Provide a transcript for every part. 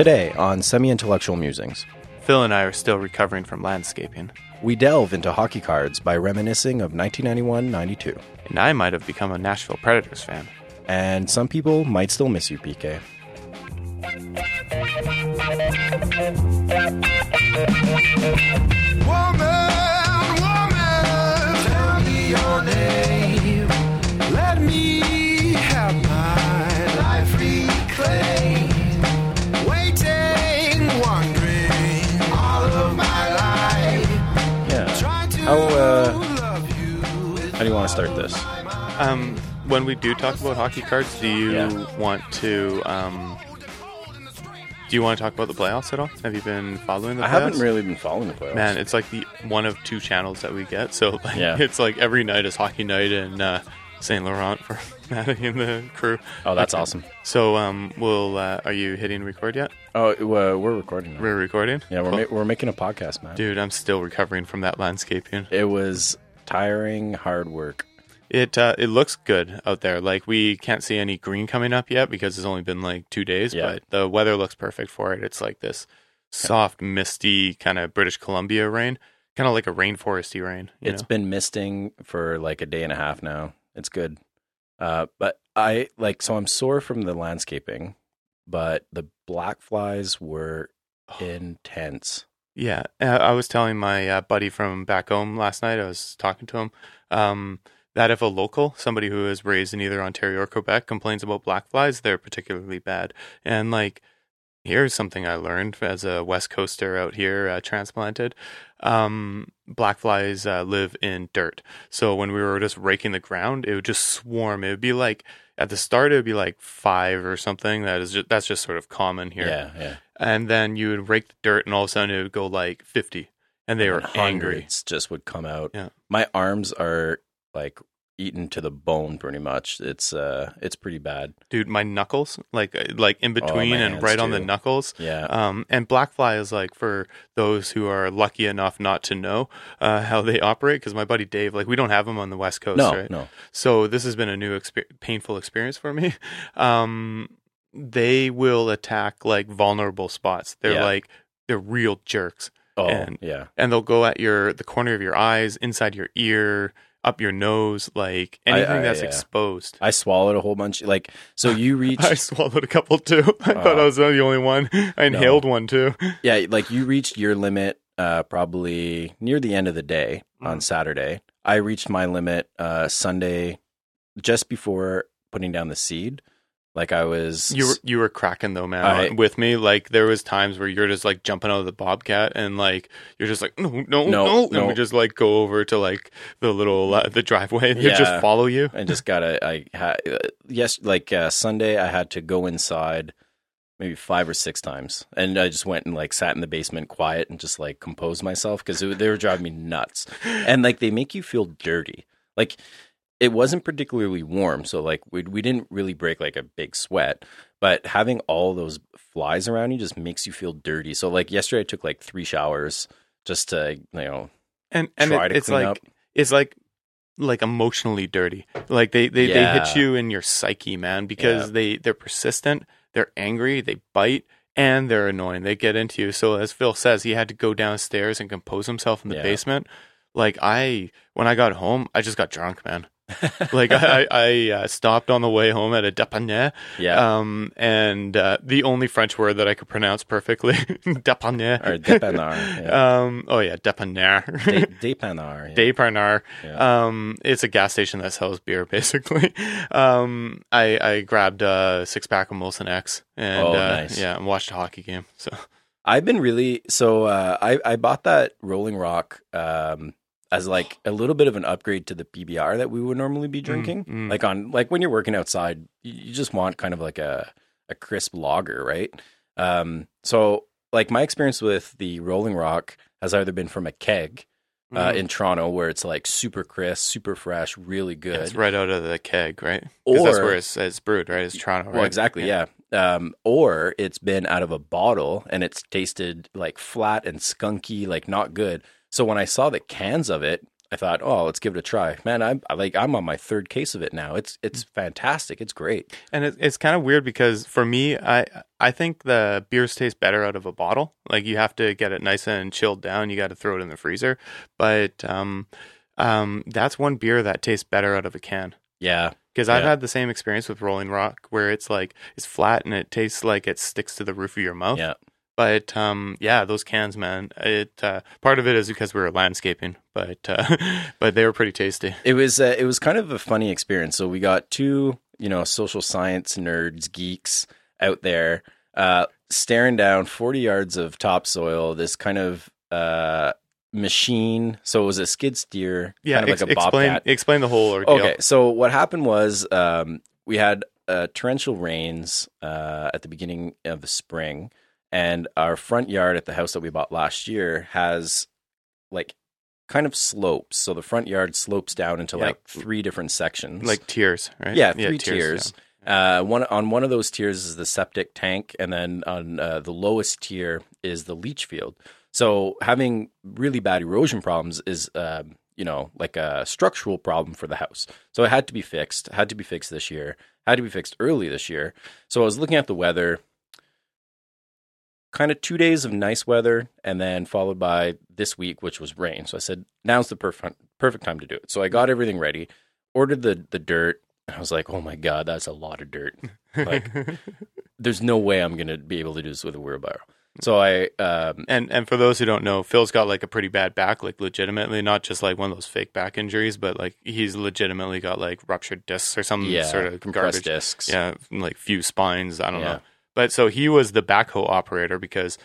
Today on Semi Intellectual Musings, Phil and I are still recovering from landscaping, we delve into hockey cards by reminiscing of 1991 92. and I might have become a Nashville Predators fan. And some people might still miss you, PK. Woman, woman, tell me your name. Let me How do you want to start this? Um, when we do talk about hockey cards, do you Yeah. want to um, do you want to talk about the playoffs at all? Have you been following the I haven't really been following the playoffs. Man, it's like the one of two channels that we get. So like, Yeah. it's like every night is hockey night in uh, Saint Laurent for Maddie and the crew. oh, that's Okay. awesome. So um, we'll uh, are you hitting record yet? Oh, uh, we're recording now. We're recording. Yeah, we're, Cool. ma- we're making a podcast, man. Dude, I'm still recovering from that landscaping. It was tiring, hard work. It uh, it looks good out there. Like we can't see any green coming up yet because it's only been like two days, Yeah. but the weather looks perfect for it. It's like this soft, misty kind of British Columbia rain, kind of like a rainforesty rain. You It's know? been misting for like a day and a half now. It's good. Uh, but I like so I'm sore from the landscaping, but the black flies were intense. Yeah, uh, I was telling my uh, buddy from back home last night. I was talking to him um, that if a local, somebody who is raised in either Ontario or Quebec, complains about black flies, they're particularly bad. And like, here's something I learned as a West Coaster out here, uh, transplanted. Um, black flies uh, live in dirt, so when we were just raking the ground, it would just swarm. It would be like at the start, it would be like five or something. That is just, that's just sort of common here Yeah, yeah. and then you would rake the dirt, and all of a sudden it would go like fifty, and they were And angry. hundreds just would come out. Yeah. My arms are like eaten to the bone pretty much. It's uh it's pretty bad. Dude, my knuckles, like uh, like in between Oh, and right on the knuckles. Yeah. Um, and black fly is like for those who are lucky enough not to know uh, how they operate. Because my buddy Dave, like we don't have them on the west coast, no, right? no. So this has been a new exper- painful experience for me. Um, they will attack like vulnerable spots. They're Yeah. like they're real jerks. Oh, And- yeah. and they'll go at your the corner of your eyes, inside your ear, up your nose, like anything I, that's yeah. exposed. I swallowed a whole bunch. Like so, you reached I swallowed a couple too. I thought I Uh, was the only one. I inhaled one too. yeah, like you reached your limit uh, probably near the end of the day on Mhm. Saturday. I reached my limit uh, Sunday, just before putting down the seed. Like I was, You were you were cracking though, man, I- with me. Like there was times where you're just like jumping out of the bobcat and like you're just like no no No, no, and we just like go over to like the little uh, the driveway and Yeah. just follow you. And just gotta. I had yes, like uh, Sunday, I had to go inside maybe five or six times, and I just went and like sat in the basement, quiet, and just like composed myself because they were driving me nuts. And like they make you feel dirty. Like it wasn't particularly warm, so like we we didn't really break like a big sweat, but having all those flies around you just makes you feel dirty. So like yesterday, I took like three showers just to you know And and try it- to it's clean like up. it's like like emotionally dirty. Like they they, they hit you in your psyche, man, because Yeah. they they're persistent, they're angry, they bite, and they're annoying. They get into you. So as Phil says, he had to go downstairs and compose himself in the Yeah. basement. Like I, when I got home, I just got drunk, man. like I, I, I uh, stopped on the way home at a dépanneur, Yeah, um, and uh, the only French word that I could pronounce perfectly, dépanneur. or dépanneur. Yeah. Um, oh yeah, dépanneur. De- dépanneur. Yeah. Dépanneur. Yeah. Um, it's a gas station that sells beer, basically. Um, I I grabbed a six pack of Molson Ex and Oh, uh, nice. yeah, and watched a hockey game. So I've been really so uh, I I bought that Rolling Rock um, as like a little bit of an upgrade to the PBR that we would normally be drinking. mm. Like on like when you're working outside, you, just want kind of like a a crisp lager, right? Um, so like my experience with the Rolling Rock has either been from a keg uh, Mhm. in Toronto where it's like super crisp, super fresh, really good, Yeah, it's right out of the keg, right? 'Cause that's Or- where it's, it's brewed, right? It's Toronto, right? Well, exactly, yeah. Um, or it's been out of a bottle and it's tasted like flat and skunky, like not good. So when I saw the cans of it, I thought, oh, let's give it a try. Man, I'm like I'm on my third case of it now. It's it's fantastic. It's great. And it, it's kind of weird because for me, I I think the beers taste better out of a bottle. Like you have to get it nice and chilled down. You got to throw it in the freezer. But um, um, that's one beer that tastes better out of a can. Yeah, Because I've had the same experience with Rolling Rock, where it's like it's flat and it tastes like it sticks to the roof of your mouth. yeah. But um, yeah, those cans, man. It uh, part of it is because we were landscaping, but uh, but they were pretty tasty. It was uh, it was kind of a funny experience. So we got two, you know, social science nerds, geeks out there, uh, staring down forty yards of topsoil. This kind of uh, machine. So it was a skid steer, Yeah, kind of ex- like a explain bobcat. explain the whole ordeal. Okay, so what happened was um, we had uh, torrential rains uh, at the beginning of the spring, and our front yard at the house that we bought last year has like kind of slopes. So the front yard slopes down into Yeah. like three different sections, like tiers, right? yeah, three tiers. yeah. Uh, one on one of those tiers is the septic tank, and then on uh, the lowest tier is the leach field. So having really bad erosion problems is, um, you know, like a structural problem for the house. So it had to be fixed. Had to be fixed this year. Had to be fixed early this year. So I was looking at the weather. Kind of two days of nice weather, and then followed by this week, which was rain. So I said, "Now's the perfect perfect time to do it." So I got everything ready, ordered the the dirt, and I was like, "Oh my god, that's a lot of dirt." Like, there's no way I'm gonna be able to do this with a wheelbarrow. So I, um, and and for those who don't know, Phil's got like a pretty bad back, like legitimately, not just like one of those fake back injuries, but like he's legitimately got like ruptured discs or some yeah, sort of compressed garbage. discs. Yeah, like few spines. I don't Yeah. know. But so he was the backhoe operator because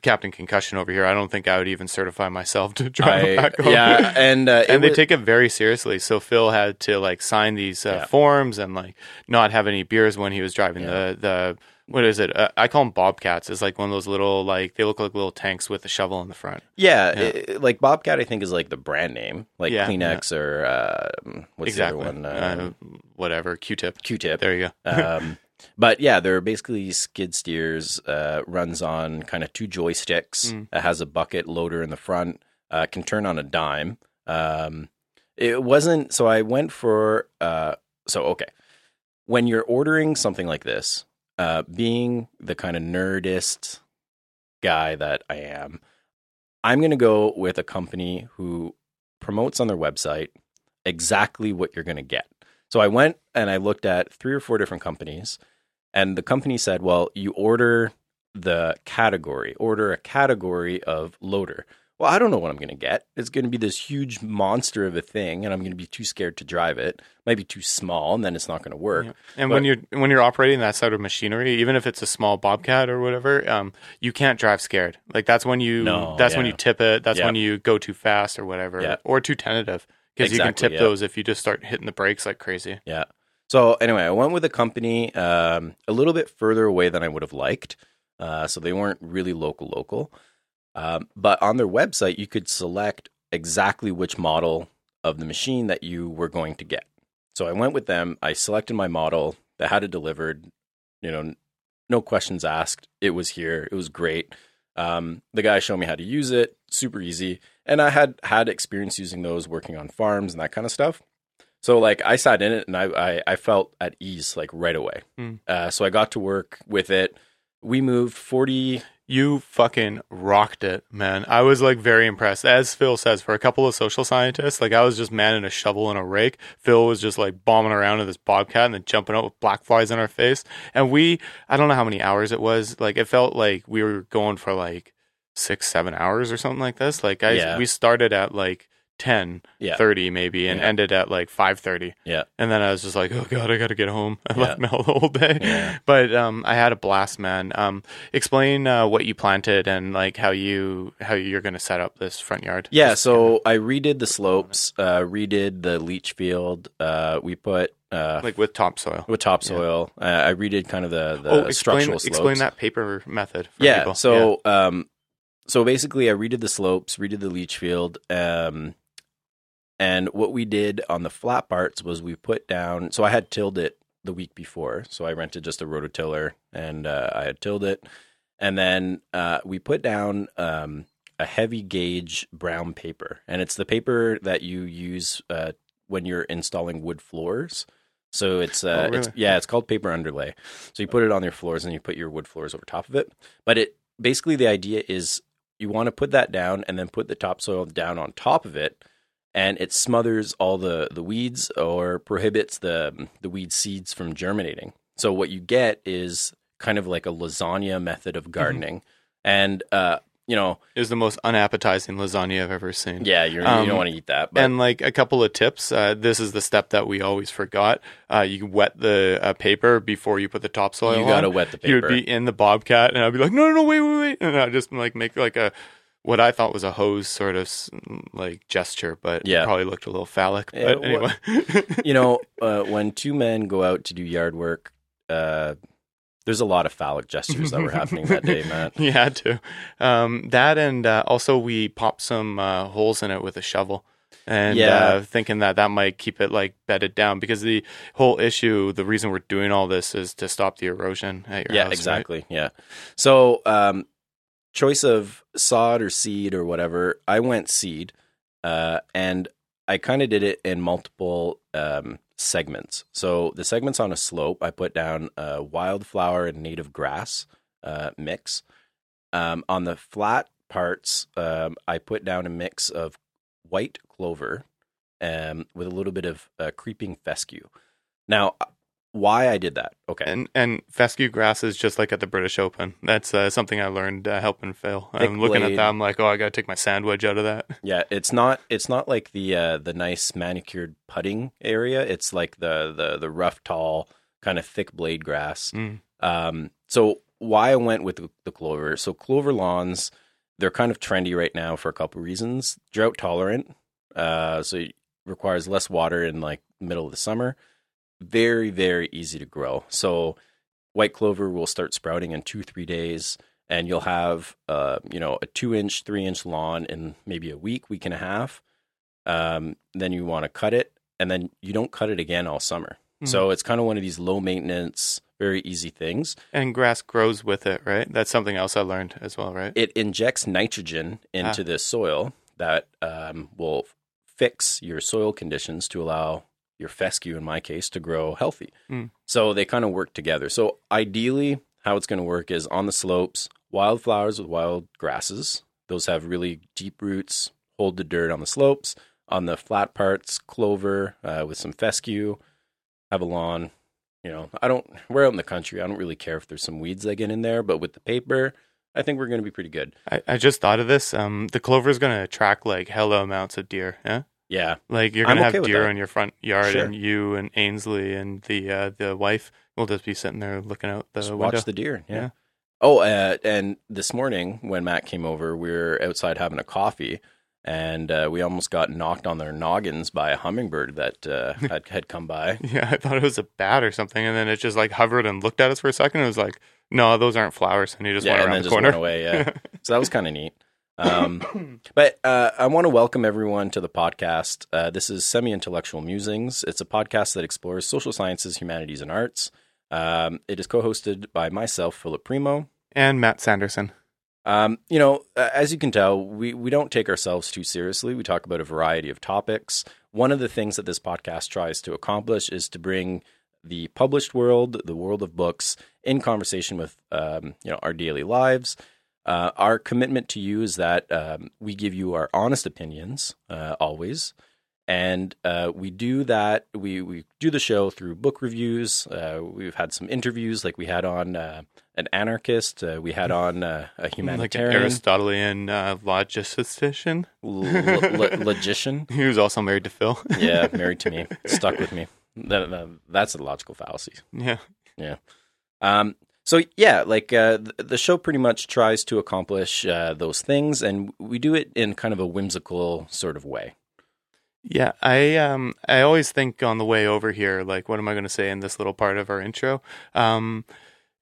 Captain Concussion over here. I don't think I would even certify myself to drive a I, backhoe. yeah, and uh, and they was- take it very seriously. So Phil had to like sign these uh, Yeah. forms and like not have any beers when he was driving Yeah. the the what is it? Uh, I call them bobcats. It's like one of those little like they look like little tanks with a shovel in the front. yeah, Yeah. it- like Bobcat, I think is like the brand name, like Yeah, Kleenex or uh, what's exactly. the other one? uh, Uh, whatever Q-tip. Q-tip. There you go. um, but yeah, they're basically skid steers. Uh, runs on kind of two joysticks. Mm. It has a bucket loader in the front. Uh, can turn on a dime. Um, it wasn't. So I went for. Uh, so okay, when you're ordering something like this, uh, being the kind of nerdist guy that I am, I'm going to go with a company who promotes on their website exactly what you're going to get. So I went and I looked at three or four different companies, and the company said, "Well, you order the category, order a category of loader." Well, I don't know what I'm going to get. It's going to be this huge monster of a thing, and I'm going to be too scared to drive it. Might be too small, and then it's not going to work. Yeah. And But- when you're when you're operating that sort of machinery, even if it's a small bobcat or whatever, um, you can't drive scared. Like that's when you No, that's when you tip it. That's Yeah. when you go too fast or whatever, Yeah. or too tentative because you can tip yeah. those if you just start hitting the brakes like crazy. Yeah. So anyway, I went with a company um, a little bit further away than I would have liked. Uh, so they weren't really local, local. Um, but on their website, you could select exactly which model of the machine that you were going to get. So I went with them. I selected my model that had it delivered. You know, no questions asked. It was here. It was great. Um, the guy showed me how to use it. Super easy. And I had had experience using those working on farms and that kind of stuff. So like I sat in it and I I, I felt at ease like right away. Hmm. Uh, so I got to work with it. We moved forty. You fucking rocked it, man. I was like very impressed. As Phil says, for a couple of social scientists, like I was just manning a shovel and a rake. Phil was just like bombing around in this bobcat and then jumping out with black flies in our face. And we, I don't know how many hours it was. Like it felt like we were going for like six, seven hours or something like this. Like I, Yeah. we started at like 10, Yeah. 30 maybe and Yeah. ended at like 5.30. Yeah. And then I was just like, oh God, I got to get home. I Yeah. left Mel the whole day. Yeah. But um, I had a blast, man. Um, explain uh, what you planted and like how you how you're going to set up this front yard. Yeah. So I redid the slopes. Uh, redid the leach field. Uh, we put uh, like with topsoil. with topsoil. Uh, I redid kind of the the oh, explain structural slopes. explain that paper method. For yeah. people. So um, so basically, I redid the slopes, redid the leach field. Um, and what we did on the flat parts was we put down. So I had tilled it the week before. So I rented just a rototiller and uh, I had tilled it. And then uh, we put down um, a heavy gauge brown paper, and it's the paper that you use uh, when you're installing wood floors. So it's uh, Oh, it's yeah, it's called paper underlay. So you put it on your floors and you put your wood floors over top of it. But it basically the idea is you want to put that down and then put the topsoil down on top of it, and it smothers all the the weeds or prohibits the the weed seeds from germinating. So what you get is kind of like a lasagna method Mm-hmm. of gardening, and uh, you know, It was the most unappetizing lasagna I've ever seen. yeah, you're, you Um, don't want to eat that, but and like a couple of tips. Uh, this is the step that we always forgot. Uh, you wet the uh, paper before you put the topsoil. you got to on. wet the paper. You'd be in the bobcat, and I'd be like, "No, no, no, wait, wait, wait!" And I'd just like make like a what I thought was a hose sort of like gesture, but Yeah. it probably looked a little phallic. Yeah, But anyway, you know, uh, when two men go out to do yard work, uh, there's a lot of phallic gestures that were happening that day, Matt. you had to. Um, that and uh, also we popped some uh, holes in it with a shovel. And Yeah. uh, thinking that that might keep it like bedded down because the whole issue, the reason we're doing all this is to stop the erosion at your yeah, house. right? exactly. Yeah. So, um, choice of sod or seed or whatever, I went seed, uh, and I kind of did it in multiple um, segments. So the segments on a slope, I put down a wildflower and native grass uh, mix. Um, on the flat parts, um, I put down a mix of white clover um, with a little bit of uh, creeping fescue. Now, why I did that? Okay. And and fescue grass is just like at the British Open. That's uh, something I learned uh, helping Phil. Thick I'm looking blade. at that. I'm like, oh, I got to take my sandwich out of that. Yeah, it's not it's not like the uh, the nice manicured putting area. It's like the the the rough, tall, kind of thick blade grass. Mm. Um, so why I went with the, the clover? So clover lawns, they're kind of trendy right now for a couple reasons. Drought tolerant, uh, so it requires less water in like middle of the summer. Very very easy to grow. So white clover will start sprouting in two three days and you'll have uh, you know a two inch three inch lawn in maybe a week week and a half um, then you want to cut it and then you don't cut it again all summer so it's kind of one of these low maintenance very easy things And grass grows with it, right? That's something else I learned as well, right? it injects nitrogen into Ah. the soil that um, will fix your soil conditions to allow your fescue in my case to grow healthy. Mm. so they kind of work together. So ideally how it's going to work is on the slopes wildflowers with wild grasses. Those have really deep roots hold the dirt on the slopes. On the flat parts clover uh, with some fescue have a lawn. You know i don't we're out in the country. I don't really care if there's some weeds that get in there but with the paper i think we're going to be pretty good. I, I just thought of this. Um, the clover is going to attract like hella amounts of deer. Yeah, yeah like you're going to okay have with deer in your front yard, Sure. and you and Ainsley and the uh, the wife will just be sitting there looking out the Just window. watch the deer. Yeah. Yeah. Oh, uh, and this morning when Matt came over, we were outside having a coffee, and uh, we almost got knocked on their noggins by a hummingbird that uh, had had come by. Yeah, I thought it was a bat or something, and then it just like hovered and looked at us for a second. It was like, no, those aren't flowers, and he just yeah, went and around then the just corner. went away. Yeah, so that was kind of neat. Um, but uh, I want to welcome everyone to the podcast. Uh, this is Semi Intellectual Musings. It's a podcast that explores social sciences, humanities, and arts. Um, it is co-hosted by myself, Philip Primo, And Matt Sanderson. Um, you know, as you can tell, we, we don't take ourselves too seriously. We talk about a variety of topics. One of the things that this podcast tries to accomplish is to bring the published world, the world of books, in conversation with um, you know our daily lives. Uh, our commitment to you is that um, we give you our honest opinions uh, always, and uh, we do that. We we do the show through book reviews. Uh, we've had some interviews, like we had on uh, an anarchist. Uh, we had on uh, a Like an humanitarian, Aristotelian uh, logistician. l- l- logician. He was also married to Phil. Yeah, married to me, stuck with me. That, that- that's a logical fallacy. Yeah, yeah. Um, so yeah, like uh, the, show pretty much tries to accomplish uh, those things, and we do it in kind of a whimsical sort of way. Yeah, I um I always think on the way over here, like, what am I going to say in this little part of our intro? Um,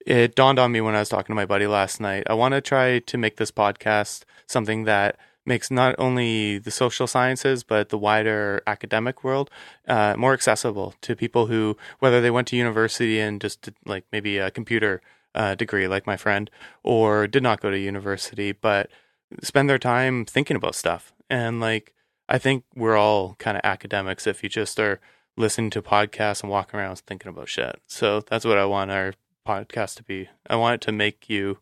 it dawned on me when I was talking to my buddy last night. I want to try to make this podcast something that makes not only the social sciences but the wider academic world uh, more accessible to people who, whether they went to university and just did, like maybe a computer uh, degree, like my friend, or did not go to university, but spend their time thinking about stuff. And like, I think we're all kind of academics if you just are listening to podcasts and walking around thinking about shit. So that's what I want our podcast to be. I want it to make you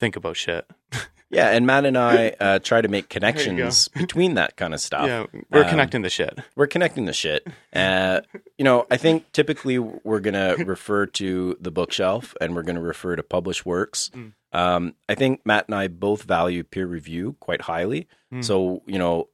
think about shit. Yeah, and Matt and I uh, try to make connections between that kind of stuff. yeah, we're Um, connecting the shit. We're connecting the shit. Uh, you know, I think typically we're going to refer to the bookshelf and we're going to refer to published works. Mm. Um, I think Matt and I both value peer review quite highly. Mm. So, you know,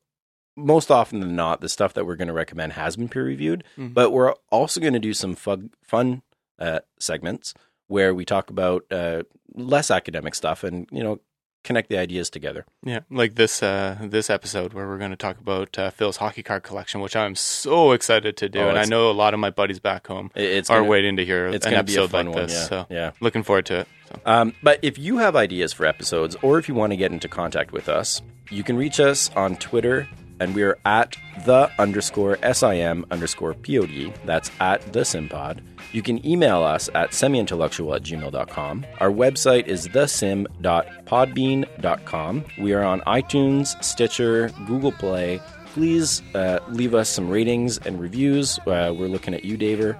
most often than not, the stuff that we're going to recommend has been peer reviewed. Mhm. But we're also going to do some fun, fun uh, segments where we talk about uh, less academic stuff and, you know, connect the ideas together. Yeah, like this uh, this episode where we're going to talk about uh, Phil's hockey card collection, which I'm so excited to do, Oh, and I know a lot of my buddies back home It's are gonna, waiting to hear it's an going to be a episode fun like one. this. Yeah. So yeah. looking forward to it. So. Um, but if you have ideas for episodes, or if you want to get into contact with us, you can reach us on Twitter, and we are at the underscore sim underscore pod. That's at the simpod. You can email us at semiintellectual at gmail.com. Our website is thesim.podbean.com. We are on iTunes, Stitcher, Google Play. Please uh, leave us some ratings and reviews. Uh, we're looking at you, Daver.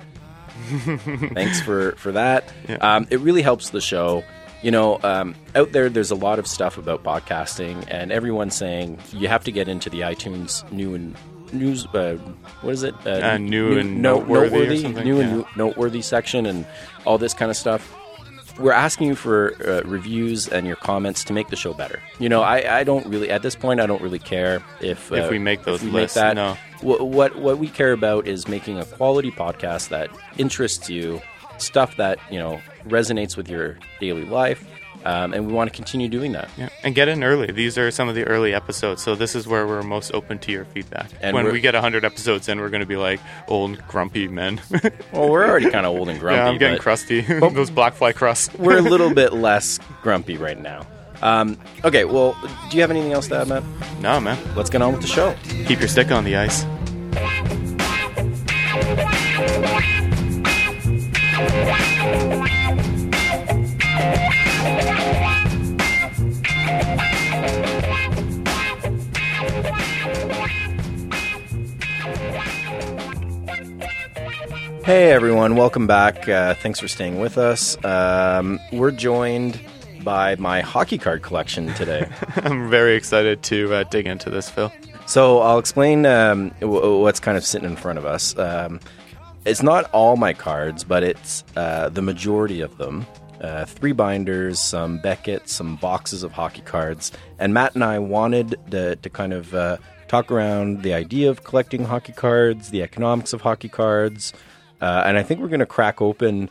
Thanks for for that. Um, it really helps the show. You know, um, out there, there's a lot of stuff about podcasting, and everyone's saying you have to get into the iTunes new and news. Uh, what is it? Uh, new and noteworthy or new and yeah. no- noteworthy section, and all this kind of stuff. We're asking you for uh, reviews and your comments to make the show better. You know, I, I don't really at this point I don't really care if If uh, we make those we lists, that. no. What, what what we care about is making a quality podcast that interests you, stuff that you know resonates with your daily life, um, and we want to continue doing that. Yeah, and get in early. These are some of the early episodes, so this is where we're most open to your feedback. And when we get hundred episodes in, we're going to be like old grumpy men. Well, we're already kind of old and grumpy. yeah, I'm getting crusty. Those black fly crusts. we're a little bit less grumpy right now. Um, okay, well, do you have anything else to add, Matt? no, man. Let's get on with the show. Keep your stick on the ice. Hey everyone, welcome back. Uh, thanks for staying with us. Um, we're joined by my hockey card collection today. I'm very excited to uh, dig into this, Phil. so I'll explain um, w- what's kind of sitting in front of us. Um, it's not all my cards, but it's uh, the majority of them. Uh, three binders, some Beckett, some boxes of hockey cards, and Matt and I wanted to, to kind of uh, talk around the idea of collecting hockey cards, the economics of hockey cards, uh, and I think we're going to crack open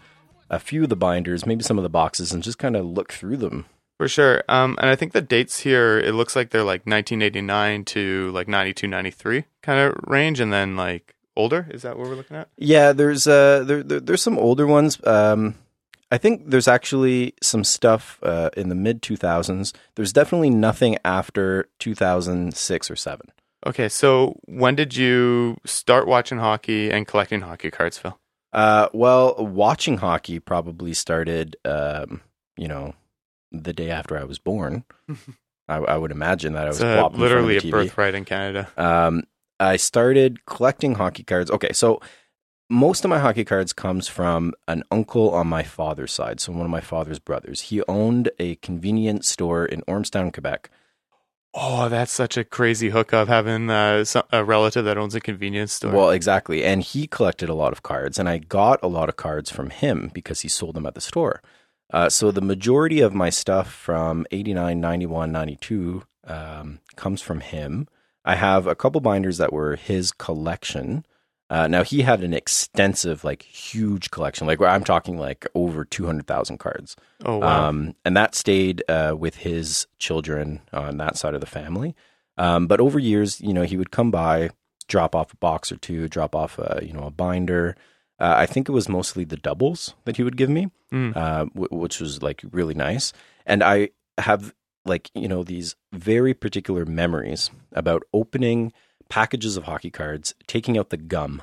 a few of the binders, maybe some of the boxes, and just kind of look through them. For sure. Um, and I think the dates here, it looks like they're like 1989 to like 92, 93 kind of range, and then like older. Is that what we're looking at? Yeah, there's uh there, there there's some older ones. Um, I think there's actually some stuff uh, in the mid 2000s. There's definitely nothing after 2006 or seven. Okay, so when did you start watching hockey and collecting hockey cards, Phil? Uh, well, watching hockey probably started, um, you know, the day after I was born. I, I would imagine that I was It's uh, plopped in front of literally a birthright in Canada. Um, I started collecting hockey cards. Okay, so most of my hockey cards comes from an uncle on my father's side, so one of my father's brothers. He owned a convenience store in Ormstown, Quebec. Oh, that's such a crazy hookup having uh, a relative that owns a convenience store. Well, exactly, and he collected a lot of cards, and I got a lot of cards from him because he sold them at the store. Uh, so the majority of my stuff from 89, 91, 92 um, comes from him. I have a couple binders that were his collection. Uh, now he had an extensive, like huge collection. Like I'm talking like over 200,000 cards. oh wow. Um, and that stayed uh, with his children on that side of the family. Um, but over years, you know, he would come by, drop off a box or two, drop off a you know a binder. Uh, I think it was mostly the doubles that he would give me, Mm. uh, w- which was like really nice. And I have like you know these very particular memories about opening packages of hockey cards, taking out the gum.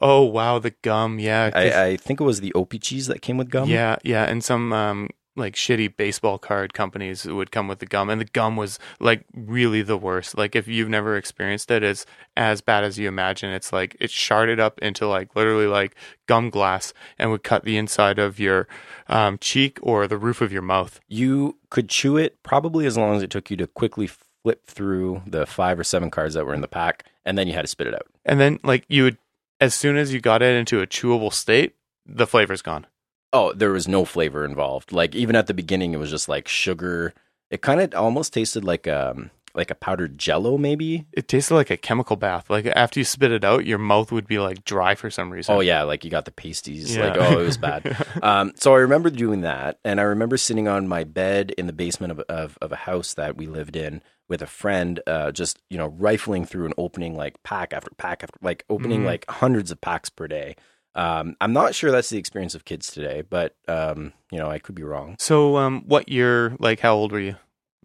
oh wow, the gum. Yeah, I, I think it was the O-Pee-Chee that came with gum. yeah, yeah, and some um, like shitty baseball card companies would come with the gum, and the gum was like really the worst. Like if you've never experienced it, it's as bad as you imagine. It's like it sharded up into like literally like gum glass and would cut the inside of your um, cheek or the roof of your mouth. You could chew it probably as long as it took you to quickly flip through the five or seven cards that were in the pack, and then you had to spit it out. And then like you would, as soon as you got it into a chewable state, the flavor's gone. Oh, there was no flavor involved. Like even at the beginning, it was just like sugar. It kind of almost tasted like um like a powdered Jello, maybe. It tasted like a chemical bath. Like after you spit it out, your mouth would be like dry for some reason. Oh yeah, like you got the pasties. Yeah. Like oh, it was bad. um, so I remember doing that, and I remember sitting on my bed in the basement of of, of a house that we lived in with a friend, uh, just you know rifling through and opening like pack after pack after like opening Mhm. like hundreds of packs per day. Um, I'm not sure that's the experience of kids today, but um, you know I could be wrong. So, um, what year? Like, how old were you?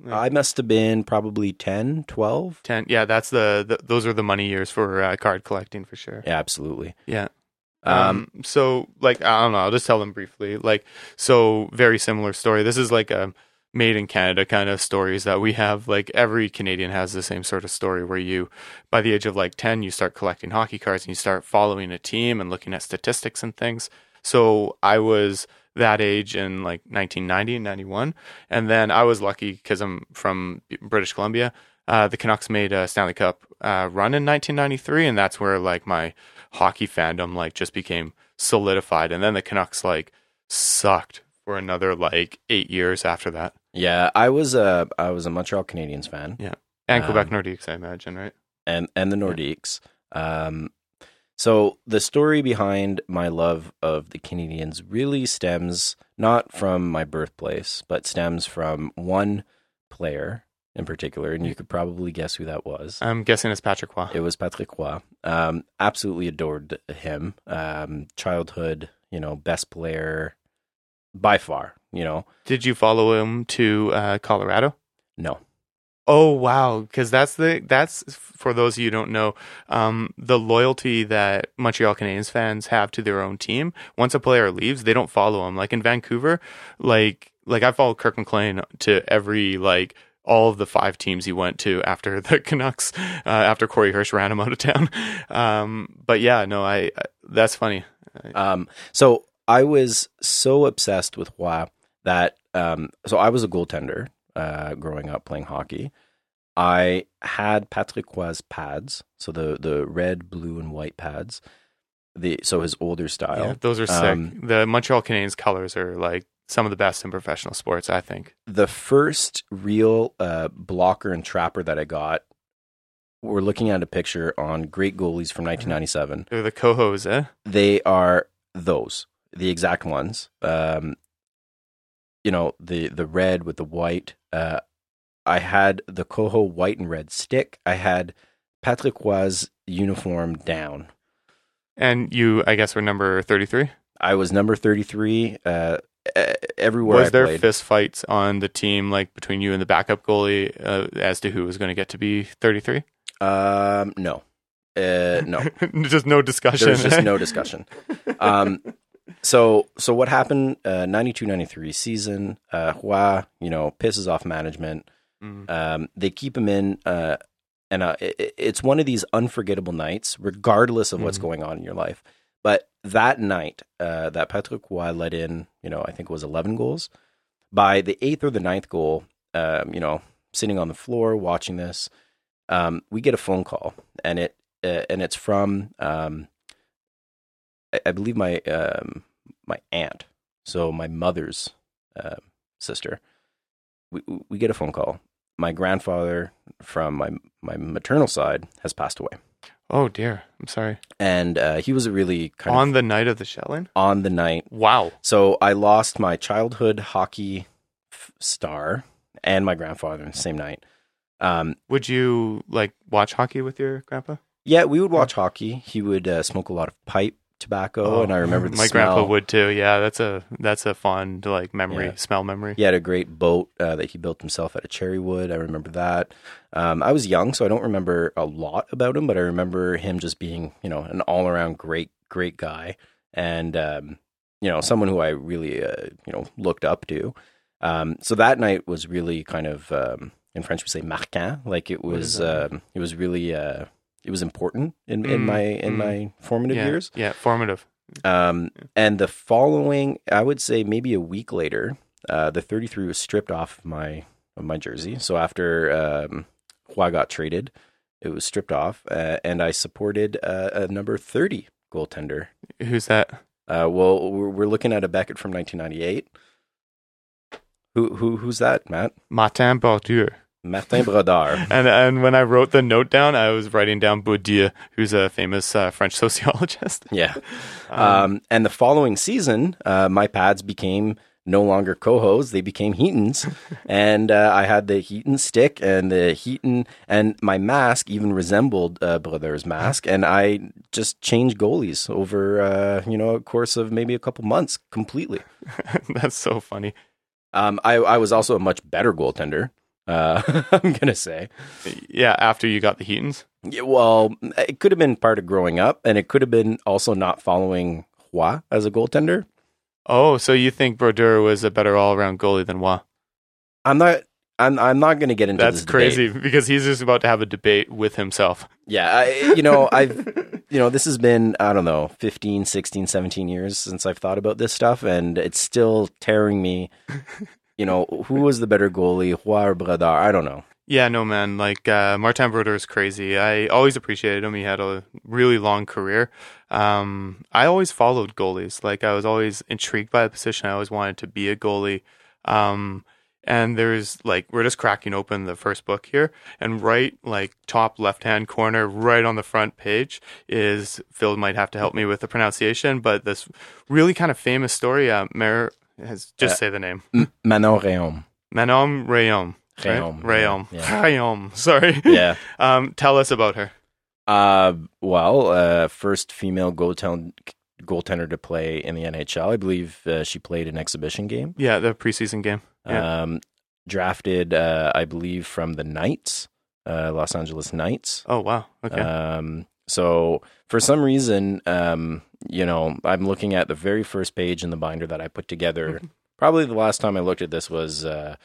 I must have been probably 10, 12. Ten. Yeah, that's the, the those are the money years for uh, card collecting for sure. Yeah, absolutely. Yeah. Um, Um, so like I don't know, I'll just tell them briefly. Like so very similar story. This is like a made in Canada kind of stories that we have. Like every Canadian has the same sort of story where you by the age of like 10 you start collecting hockey cards and you start following a team and looking at statistics and things. So I was that age in like 1990 and 91 and then I was lucky cuz I'm from British Columbia. Uh, the Canucks made a Stanley Cup uh, run in 1993 and that's where like my hockey fandom like just became solidified and then the Canucks like sucked for another like 8 years after that. Yeah, I was a I was a Montreal Canadiens fan. Yeah, and Quebec Um, Nordiques I imagine, right? and and the Nordiques. Um, so the story behind my love of the Canadiens really stems not from my birthplace, but stems from one player in particular, and you could probably guess who that was. I'm guessing it's Patrick Roy. It was Patrick Roy. Um, absolutely adored him. Um, childhood, you know, best player by far. You know, Did you follow him to uh, Colorado? no, Oh wow, because that's the that's for those of you who don't know, um, the loyalty that Montreal Canadiens fans have to their own team. Once a player leaves, they don't follow him. Like in Vancouver, like like I followed Kirk McLean to every like all of the five teams he went to after the Canucks, uh, after Corey Hirsch ran him out of town. Um, but yeah, no, I, I that's funny. Um, so I was so obsessed with Roy that um, so I was a goaltender uh, growing up playing hockey. I had Patrick Roy's pads, so the the red, blue, and white pads. The so his older style. Yeah, those are sick. Um, the Montreal Canadiens colors are like some of the best in professional sports, I think. The first real uh, blocker and trapper that I got. We're looking at a picture on great goalies from 1997. They're the Kohos, eh? they are those the exact ones um you know the the red with the white uh i had the Koho white and red stick i had patrick Roy's uniform down And you, I guess, were number thirty-three. i was number 33 uh e- everywhere Was I there played. fist fights on the team, like between you and the backup goalie, uh, as to who was going to get to be thirty-three? um no uh no just no discussion. there's just no discussion um so so what happened uh 92 93 season uh Roy, you know pisses off management Mm. Um, they keep him in, uh, and uh, it, it's one of these unforgettable nights, regardless of what's Mhm. going on in your life. But that night, uh, that Patrick Roy let in, you know, I think it was 11 goals. By the eighth or the ninth goal, um, you know, sitting on the floor watching this, um, we get a phone call, and it uh, and it's from, um, I, I believe my um, my aunt, so my mother's uh, sister. We we get a phone call. My grandfather from my my maternal side has passed away, Oh dear, I'm sorry. and uh, he was a really kind on of the night of the shelling. on the night. Wow. So I lost my childhood hockey f- star and my grandfather in the same night. Um, Would you like watch hockey with your grandpa? yeah, we would watch hockey. He would uh, smoke a lot of pipe tobacco, and I remember the Oh, my smell. grandpa would too. Yeah, that's a that's a fond like memory, Yeah. smell memory. He had a great boat uh, that he built himself out of cherry wood. I remember that. Um, I was young, so I don't remember a lot about him, but I remember him just being, you know, an all around great, great guy, and um, you know, someone who I really, uh, you know, looked up to. Um, so that night was really kind of um, in French we say marquant, like it was um, it was really uh, it was important in, in Mm, my in mm. my formative yeah, years. yeah, formative. Um, and the following, I would say maybe a week later, uh, the 33 was stripped off my of my jersey. So after um, Roy got traded, it was stripped off, uh, and I supported uh, a number 30 goaltender. Who's that? Uh, well, we're, we're looking at a Beckett from 1998. Who who who's that, Matt? Martin Brodeur. Martin Brodeur. And and when I wrote the note down, I was writing down Bourdieu, who's a famous uh, French sociologist. Yeah. Um, and the following season, uh, my pads became no longer Kohos; they became Heatons, and uh, I had the Heaton stick and the Heaton, and my mask even resembled uh, Brodeur's mask, and I just changed goalies over uh, you know a course of maybe a couple months completely. That's so funny. Um, I I was also a much better goaltender. Uh, I'm gonna say. Yeah, after you got the Heatons. Yeah, well, it could have been part of growing up, and it could have been also not following Roy as a goaltender. Oh, so you think Brodeur was a better all-around goalie than Roy? I'm not. I'm. I'm not going to get into That's this debate. crazy because he's just about to have a debate with himself. Yeah, I, you know, I've, you know, this has been I don't know, 15, 16, 17 years since I've thought about this stuff, and it's still tearing me. You know, who was the better goalie, Roy or Brodeur? I don't know. Yeah, no man. Like uh, Martin Brodeur is crazy. I always appreciated him. He had a really long career. Um, I always followed goalies. Like I was always intrigued by the position. I always wanted to be a goalie. Um, and there's like we're just cracking open the first book here, and right like top left hand corner, right on the front page is Phil might have to help me with the pronunciation, but this really kind of famous story. Uh, Mer has just Uh, say the name. M- Manon Réaume. Manon Rayom. Réaume, Rayom. yeah. Rayom. Sorry. Yeah. Um, tell us about her. Uh, well, uh, first female goaltender goaltender to play in the NHL. I believe uh, she played an exhibition game. Yeah, the preseason game. Yeah. Um, drafted, uh, I believe, from the Knights, uh, Los Angeles Knights. Oh wow. Okay. Um, so for some reason, um, you know, I'm looking at the very first page in the binder that I put together. Probably the last time I looked at this was uh,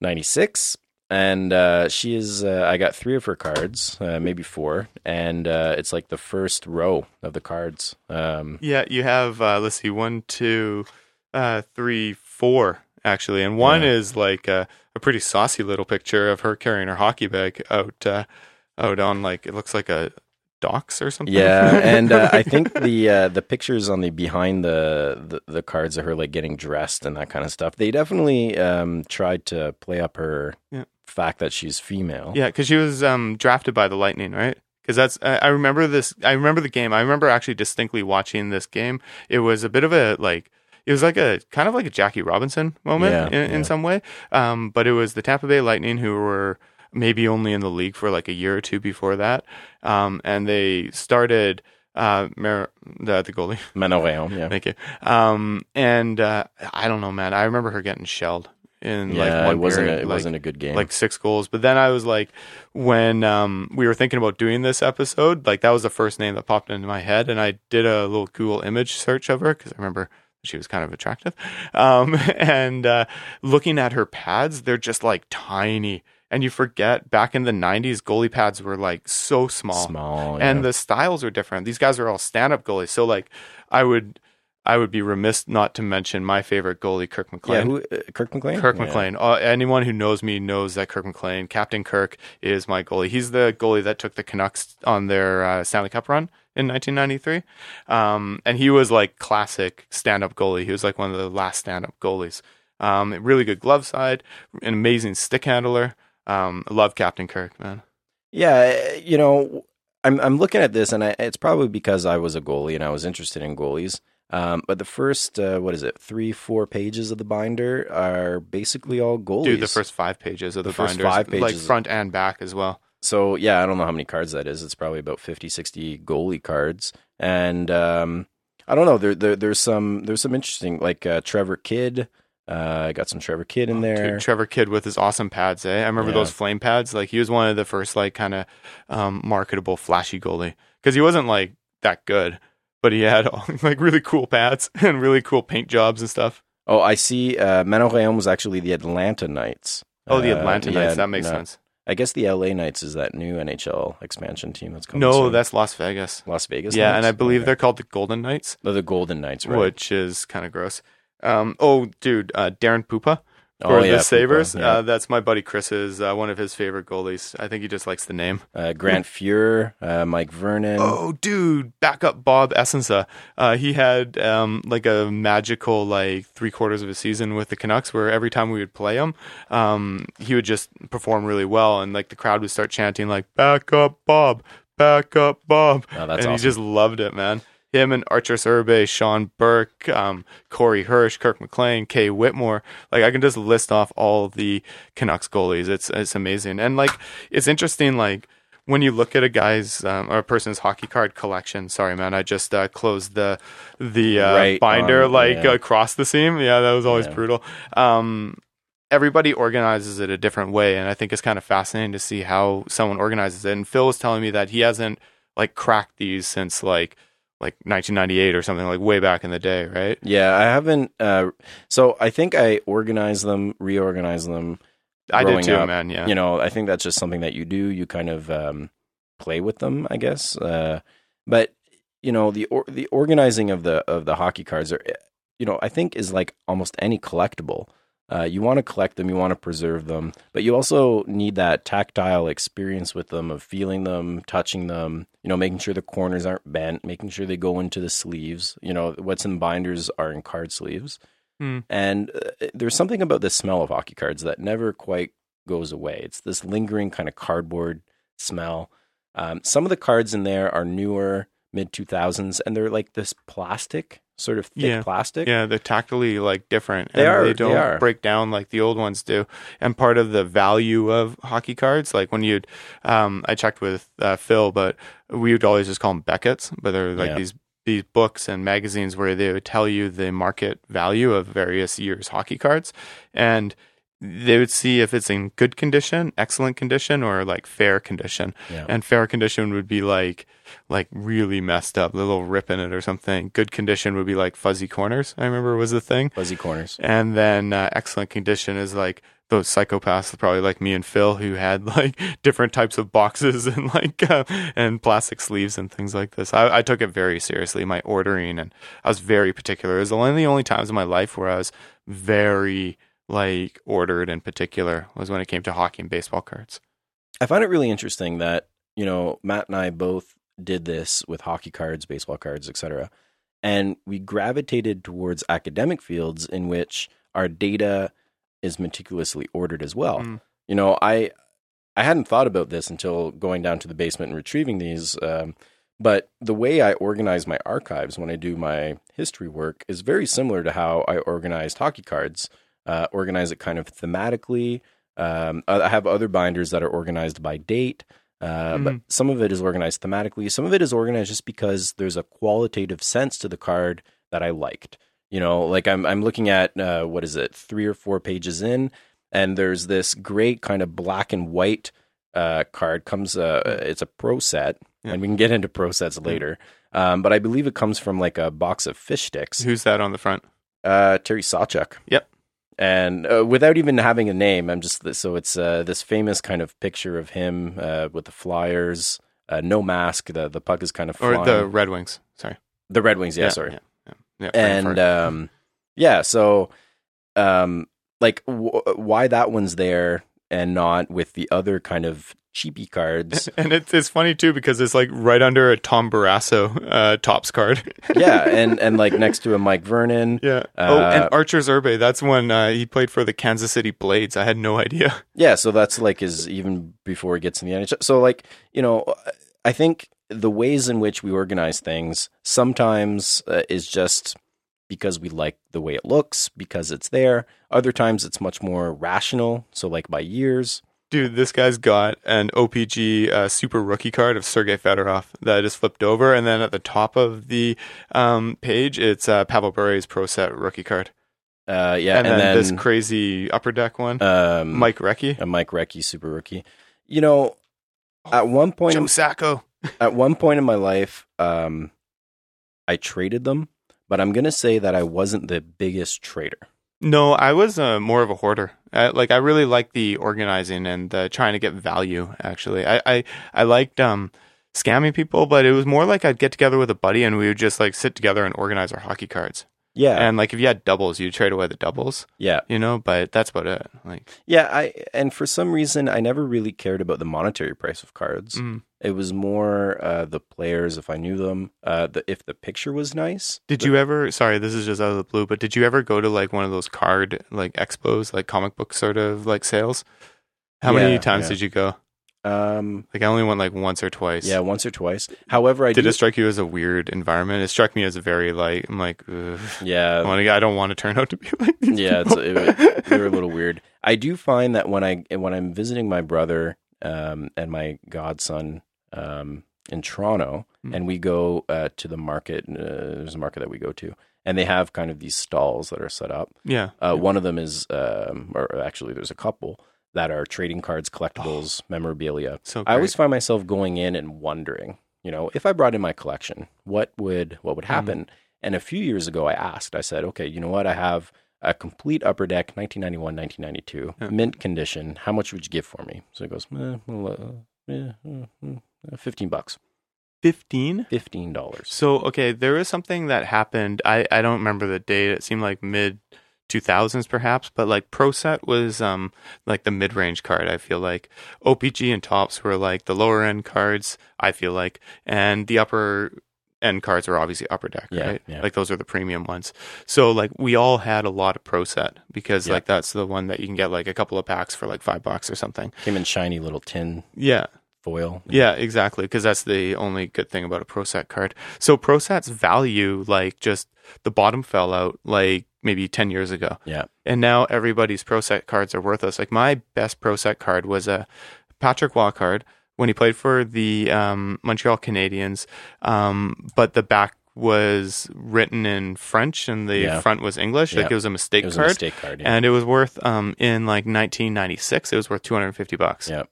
96. And uh, she is, uh, I got three of her cards, uh, maybe four. And uh, it's like the first row of the cards. Um, yeah, you have uh, let's see, one, two, uh, three, four actually, and one Yeah. is like a, a pretty saucy little picture of her carrying her hockey bag out, uh, out on like it looks like a docks or something. Yeah, and uh, I think the uh, the pictures on the behind the, the the cards of her like getting dressed and that kind of stuff. They definitely um, tried to play up her Yeah. fact that she's female. Yeah, because she was um, drafted by the Lightning, right? Because that's I, I remember this. I remember the game. I remember actually distinctly watching this game. It was a bit of a like. It was like a kind of like a Jackie Robinson moment Yeah, in, yeah. in some way. Um, but it was the Tampa Bay Lightning who were maybe only in the league for like a year or two before that, um, and they started uh, Mer- the the goalie. Réaume, yeah. Thank you. Um, and uh, I don't know, man. I remember her getting shelled in yeah, like one it wasn't period, a, it like- wasn't a good game. like six goals. But then I was like, when um, we were thinking about doing this episode, like that was the first name that popped into my head, and I did a little Google image search of her because I remember she was kind of attractive. Um, and uh, looking at her pads, they're just like tiny. And you forget back in the 90s, goalie pads were like so small small, and the styles are different. These guys are all stand-up goalies. So like, I would, I would be remiss not to mention my favorite goalie, Kirk yeah, McLean. who, uh, Kirk McLean. Kirk Yeah. McLean. Uh, anyone who knows me knows that Kirk McLean, Captain Kirk, is my goalie. He's the goalie that took the Canucks on their uh, Stanley Cup run in 1993, um, and he was like classic stand-up goalie. He was like one of the last stand-up goalies. Um, really good glove side, an amazing stick handler. Um, I love Captain Kirk, man. Yeah, you know, I'm I'm looking at this, and I, it's probably because I was a goalie and I was interested in goalies. Um, but the first, uh, what is it, three, four pages of the binder are basically all goalies. Dude, the first five pages of the, The first binders, five like front and back as well. So yeah, I don't know how many cards that is. It's probably about 50, 60 goalie cards, and um, I don't know. There, there, there's some, there's some interesting, like uh, Trevor Kidd. Uh, I got some Trevor Kidd in there. Dude, Trevor Kidd with his awesome pads, eh? I remember Yeah. those flame pads. Like he was one of the first like kind of um, marketable, flashy goalie because he wasn't like that good, but he had like really cool pads and really cool paint jobs and stuff. Oh, I see. Uh, was actually the Atlanta Knights. Oh, the Uh, Atlanta yeah, Knights. That makes no. sense. I guess the LA Knights is that new NHL expansion team that's coming. No, soon. that's Las Vegas. Las Vegas. yeah, Knights? and I believe Okay. they're called the Golden Knights, They're the Golden Knights, right? which is kind of gross. Um, oh, dude, uh, Darren Puppa Oh, for yeah, the Sabres. yeah. Uh, that's my buddy Chris's uh, one of his favorite goalies. I think he just likes the name. Uh, Grant Fuhrer, uh, Mike Vernon. Oh, dude, backup Bob Essensa. Uh, he had um, like a magical like three quarters of a season with the Canucks, where every time we would play him, um, he would just perform really well, and like the crowd would start chanting like "Backup Bob, backup Bob," Oh, and awesome. he just loved it, man. Him and Arturs Irbe, Sean Burke, um, Corey Hirsch, Kirk McLean, Kay Whitmore. Like I can just list off all the Canucks goalies. It's it's amazing, and like it's interesting. Like when you look at a guy's um, or a person's hockey card collection. Sorry, man, I just uh, closed the the uh, Right binder like yeah. across the seam. Yeah, that was always Yeah. brutal. Um, everybody organizes it a different way, and I think it's kind of fascinating to see how someone organizes it. And Phil was telling me that he hasn't like cracked these since like like 1998 or something like way back in the day, right? Yeah, I haven't. Uh, so I think I organize them, reorganize them. I did too, up, man. Yeah, You know, I think that's just something that you do. You kind of um, play with them, I guess. Uh, but you know, the or, the organizing of the of the hockey cards are, you know, I think is like almost any collectible. Uh, you want to collect them, you want to preserve them, but you also need that tactile experience with them of feeling them, touching them, you know, making sure the corners aren't bent, making sure they go into the sleeves. You know, what's in binders are in card sleeves. Hmm. And uh, there's something about the smell of hockey cards that never quite goes away. It's this lingering kind of cardboard smell. Um, some of the cards in there are newer, mid 2000s, and they're like this plastic, sort of thick Yeah. plastic. Yeah, they're tactily like different. They and are, They they don't are. break down like the old ones do. And part of the value of hockey cards, like when you'd, um, I checked with uh, Phil, but we would always just call them Beckett's, but they're like Yeah. these these books and magazines where they would tell you the market value of various years hockey cards, and they would see if it's in good condition, excellent condition, or like fair condition. Yeah. And fair condition would be like like really messed up, a little rip in it or something. Good condition would be like fuzzy corners. I remember was the thing. Fuzzy corners. And then uh, excellent condition is like those psychopaths, probably like me and Phil, who had like different types of boxes and like uh, and plastic sleeves and things like this. I, I took it very seriously, my ordering, and I was very particular. It was one of the only times in my life where I was very like ordered in particular was when it came to hockey and baseball cards. I find it really interesting that, you know, Matt and I both did this with hockey cards, baseball cards, etc. And we gravitated towards academic fields in which our data is meticulously ordered as well. Mm. You know, I I hadn't thought about this until going down to the basement and retrieving these. Um, but the way I organize my archives when I do my history work is very similar to how I organized hockey cards. Uh, organize it kind of thematically. Um, I have other binders that are organized by date, uh, but Mhm. some of it is organized thematically. Some of it is organized just because there's a qualitative sense to the card that I liked. You know, like I'm I'm looking at uh, what is it, three or four pages in, and there's this great kind of black and white uh, card comes. Uh, it's a pro set, Yeah. and we can get into pro sets later. Um, but I believe it comes from like a box of fish sticks. Who's that on the front? Uh, Terry Sawchuk. Yep. And uh, without even having a name, I'm just so it's uh, this famous kind of picture of him uh, with the Flyers, uh, no mask. The the puck is kind of Or the Red Wings? Sorry. the Red Wings. Yeah, sorry Yeah, yeah, yeah. And um, yeah, so um, like w- why that one's there and not with the other kind of cheapy cards? And it's it's funny too because it's like right under a Tom Barrasso uh, Topps card. yeah, and and like next to a Mike Vernon. yeah. oh, and Uh, Arturs Irbe. That's when uh, he played for the Kansas City Blades. I had no idea. Yeah, so that's like his even before he gets in the NHL. So like you know, I think the ways in which we organize things sometimes uh, is just because we like the way it looks because it's there. Other times it's much more rational. So like by years. Dude, this guy's got an O-Pee-Chee uh, super rookie card of Sergei Fedorov that is flipped over, and then at the top of the um, page, it's uh, Pavel Bure's Pro Set rookie card, Uh, yeah, and, and, then, then, this crazy upper deck one, um, Mike Recchi, a Mike Recchi super rookie. You know, at one point, Joe Sacco. at one point in my life, um, I traded them, but I'm gonna say that I wasn't the biggest trader. No, I was uh, more of a hoarder. I, like I really liked the organizing and the trying to get value. Actually, I I, I liked um scamming people, but it was more like I'd get together with a buddy and we would just like sit together and organize our hockey cards. Yeah, And like if you had doubles, you trade away the doubles, yeah, you know. But that's about it. Like yeah. I and for some reason, I never really cared about the monetary price of cards. mm. It was more uh, the players, if I knew them, uh, the, if the picture was nice. Did you ever? Sorry, this is just out of the blue, but did you ever go to like one of those card like expos, like comic book sort of like sales? How many times yeah. did you go? Um, Like I only went like once or twice. yeah, once or twice. However, I Did do. it strike you as a weird environment? It struck me as a very like I'm like Ugh. I, yeah, wanna, I don't want to turn out to be like yeah, it's, it, they were a little weird. I do find that when I when I'm visiting my brother um, and my godson um, in Toronto, Hmm. and we go uh, to the market. Uh, there's a market that we go to, and they have kind of these stalls that are set up. yeah. Uh, One of them is, um, or actually, there's a couple that are trading cards, collectibles, memorabilia. So I always find myself going in and wondering, you know, if I brought in my collection, what would what would Hmm. happen? And a few years ago, I asked. I said, okay, you know what? I have a complete upper deck, 1991, 1992, Yeah. mint condition. How much would you give for me? So he goes, eh, well, uh, eh, uh, uh, fifteen bucks, fifteen. fifteen dollars. So okay, there was something that happened. I I don't remember the date. It seemed like mid. 2000s perhaps but like pro set was um like the mid-range card i feel like O-Pee-Chee and Topps were like the lower end cards i feel like and the upper end cards were obviously upper deck Yeah, right yeah. like those are the premium ones so like we all had a lot of pro set because Yeah. like that's the one that you can get like a couple of packs for like five bucks or something Came in shiny little tin yeah foil. yeah, exactly. Because that's the only good thing about a Pro Set card. So Pro Set's value, like just the bottom fell out like maybe 10 years ago. yeah, And now everybody's Pro Set cards are worthless. Like my best Pro Set card was a Patrick Roy card when he played for the um, Montreal Canadiens. Um, but the back was written in French and the Yeah. front was English. Like it was a mistake It was card. a mistake card. Yeah. And it was worth um in like 1996 it was worth 250 bucks. yeah.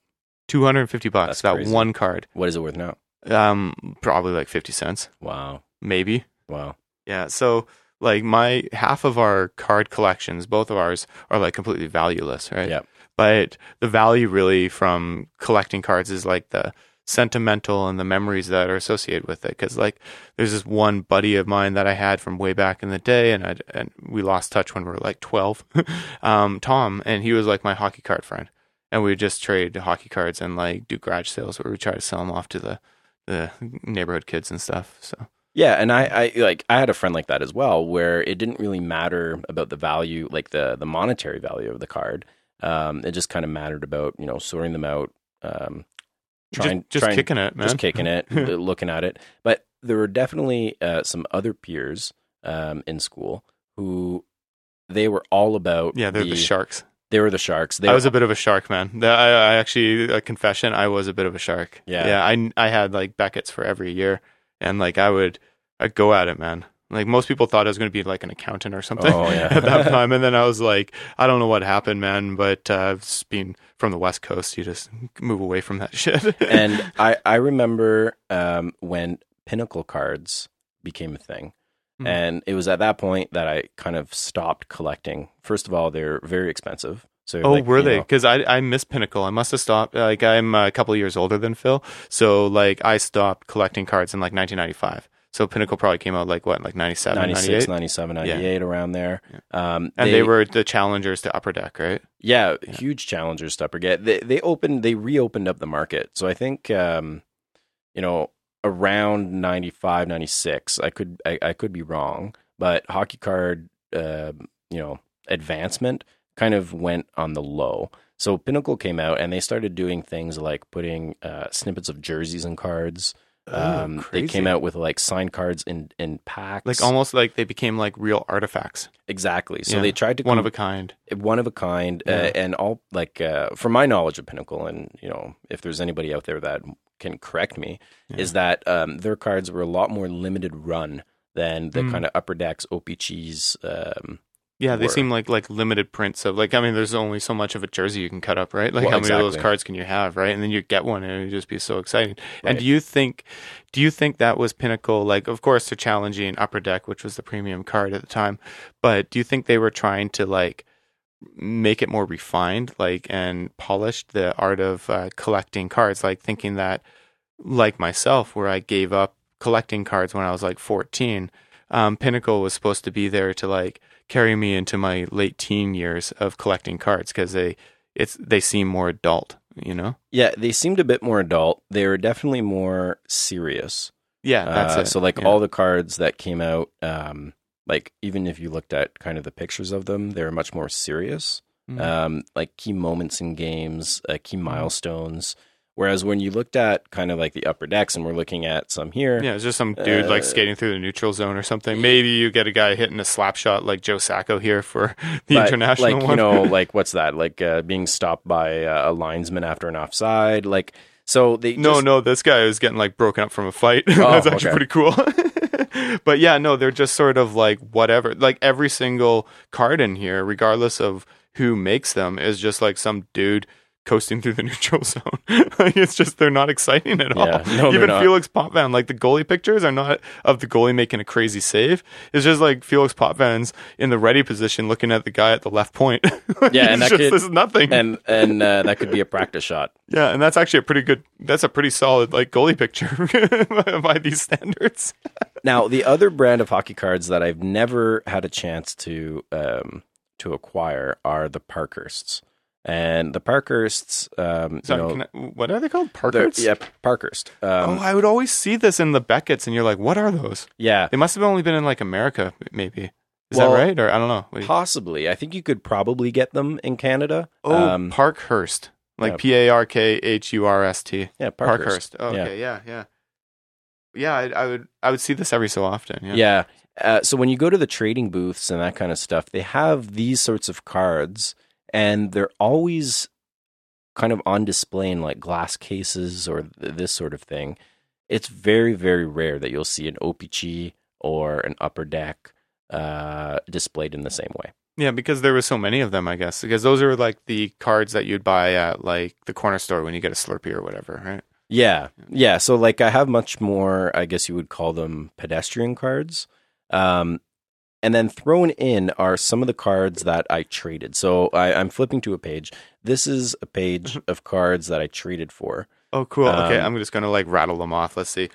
250 bucks That's that crazy. one card. What is it worth now? Um, probably like fifty cents, Wow. maybe. Wow. Yeah. So like my half of our card collections, both of ours are like completely valueless, right? Yep. But the value really from collecting cards is like the sentimental and the memories that are associated with it. Because like there's this one buddy of mine that I had from way back in the day, and I and we lost touch when we were like twelve. um, Tom, and he was like my hockey card friend, and we would just trade hockey cards and like do garage sales where we try to sell them off to the the neighborhood kids and stuff. So Yeah, and I, I like I had a friend like that as well, where it didn't really matter about the value, like the the monetary value of the card. Um, it just kind of mattered about you know sorting them out, um, trying just, just trying, kicking it, man. just kicking it, looking at it. But there were definitely uh, some other peers um, in school who they were all about. Yeah, they're the, sharks. They were the sharks. They I was were- a bit of a shark, man. The- I, I actually, a confession, I was a bit of a shark. Yeah. yeah. I I had like Beckett's for every year, and like I would, I'd go at it, man. Like most people thought I was going to be like an accountant or something Oh, yeah. at that time, and then I was like, I don't know what happened, man. But uh, just being from the West Coast, you just move away from that shit. and I I remember um, when pinnacle cards became a thing. Mhm. And it was at that point that I kind of stopped collecting. First of all, they're very expensive. So Oh, like, were they? Because I I missed Pinnacle. I must have stopped. Like I'm a couple of years older than Phil, so like I stopped collecting cards in like 1995. So Pinnacle probably came out like what, like 97, 96, 98? 97, 98, around there. Um, and they, were the challengers to Upper Deck, right? yeah, huge challengers to upper Deck. They they opened they reopened up the market. So I think um, you know around 95, 96. I could I, I could be wrong, but hockey card uh, you know advancement kind of went on the low. So Pinnacle came out and they started doing things like putting uh, snippets of jerseys and cards. Um, they came out with like signed cards in in packs, like almost like they became like real artifacts, exactly. So Yeah. they tried to one come- of a kind. one of a kind Yeah. uh, and all like uh, from my knowledge of pinnacle and you know if there's anybody out there that can correct me Yeah. is that um, their cards were a lot more limited run than the Mm. kind of upper decks O-Pee-Chees um, Yeah, they were. seem like like limited prints of like I mean, there's only so much of a jersey you can cut up, right? Like Well, how many of those cards can you have, right? And then you get one, and it would just be so exciting. And do you think, do you think that was pinnacle? Like, of course, they're challenging Upper Deck, which was the premium card at the time, but do you think they were trying to like make it more refined, like and polished the art of uh, collecting cards, like thinking that, like myself, where I gave up collecting cards when I was like 14 um, Pinnacle was supposed to be there to like carry me into my late teen years of collecting cards because they it's they seem more adult, you know. Yeah, they seemed a bit more adult. They were definitely more serious. Yeah, that's Uh, it. So like Yeah. all the cards that came out, um, like even if you looked at kind of the pictures of them, they were much more serious. Mhm. Um, like key moments in games, uh, key milestones. Whereas when you looked at kind of like the upper decks, and we're looking at some here, yeah, it's just some dude like uh, skating through the neutral zone or something. Maybe you get a guy hitting a slap shot like Joe Sacco here for the but, international like one. you know, like what's that? Like uh, being stopped by uh, a linesman after an offside. Like so they no, just, no, this guy is getting like broken up from a fight. Oh, That's actually okay. pretty cool. but yeah, no, they're just sort of like whatever. Like every single card in here, regardless of who makes them, is just like some dude coasting through the neutral zone. like it's just they're not exciting at all. Yeah, no, Even. Felix Potvin, like the goalie pictures are not of the goalie making a crazy save. It's just like Felix Potvin's in the ready position looking at the guy at the left point. Like, Yeah, and that just could- this is nothing. and and uh, that could be a practice shot. Yeah, and that's actually a pretty good. That's a pretty solid like goalie picture by these standards. Now, the other brand of hockey cards that I've never had a chance to um, to acquire are the Parkhursts, and the Parkhursts, um, you know, I, what are they called? Parkhursts. yeah, Parkhurst. Um, oh, I would always see this in the Beckett's, and you're like, "What are those?" yeah, They must have only been in like America, maybe. Is Well, that right? Or I don't know. What do you- possibly. I think you could probably get them in Canada. oh, um, Parkhurst, like yeah. P A R K H U R S T. yeah, Parkhurst. Parkhurst. Oh, Yeah. okay, yeah, yeah, yeah. I, I would, I would see this every so often. Yeah. Yeah. Uh, so when you go to the trading booths and that kind of stuff, they have these sorts of cards, and they're always kind of on display in like glass cases or th- this sort of thing. It's very, very rare that you'll see an O-Pee-Chee or an upper deck uh, displayed in the same way. Yeah, because there were so many of them, I guess. Because those are like the cards that you'd buy at like the corner store when you get a Slurpee or whatever, right? Yeah, yeah. So like, I have much more. I guess you would call them pedestrian cards. Um, and then thrown in are some of the cards that I traded. So I, I'm flipping to a page. This is a page of cards that I traded for. Oh, cool. okay, Um, I'm just gonna like rattle them off. Let's see.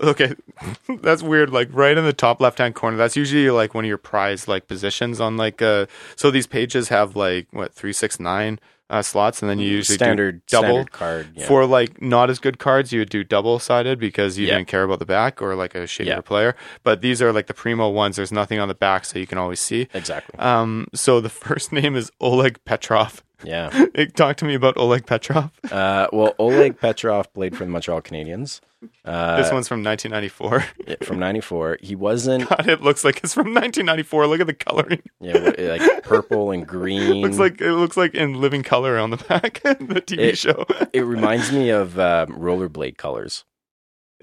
Okay, that's weird. Like right in the top left hand corner, that's usually like one of your prize like positions on like uh. So these pages have like what three six nine uh, slots, and then you usually do standard double standard card. Yeah. For like not as good cards, you would do double sided because you Yeah. didn't care about the back or like a shittier Yeah. player. But these are like the primo ones. There's nothing on the back, so you can always see. exactly. Um, so the first name is Oleg Petrov. Yeah. Talk to me about Oleg Petrov. Uh, well, Oleg Petrov played for the Montreal Canadiens. Uh, this one's from 1994. from '94. He wasn't God, it looks like it's from 1994. Look at the coloring. yeah, like purple and green. Looks like it looks like in living color on the back, the TV It- show. it reminds me of um, rollerblade colors.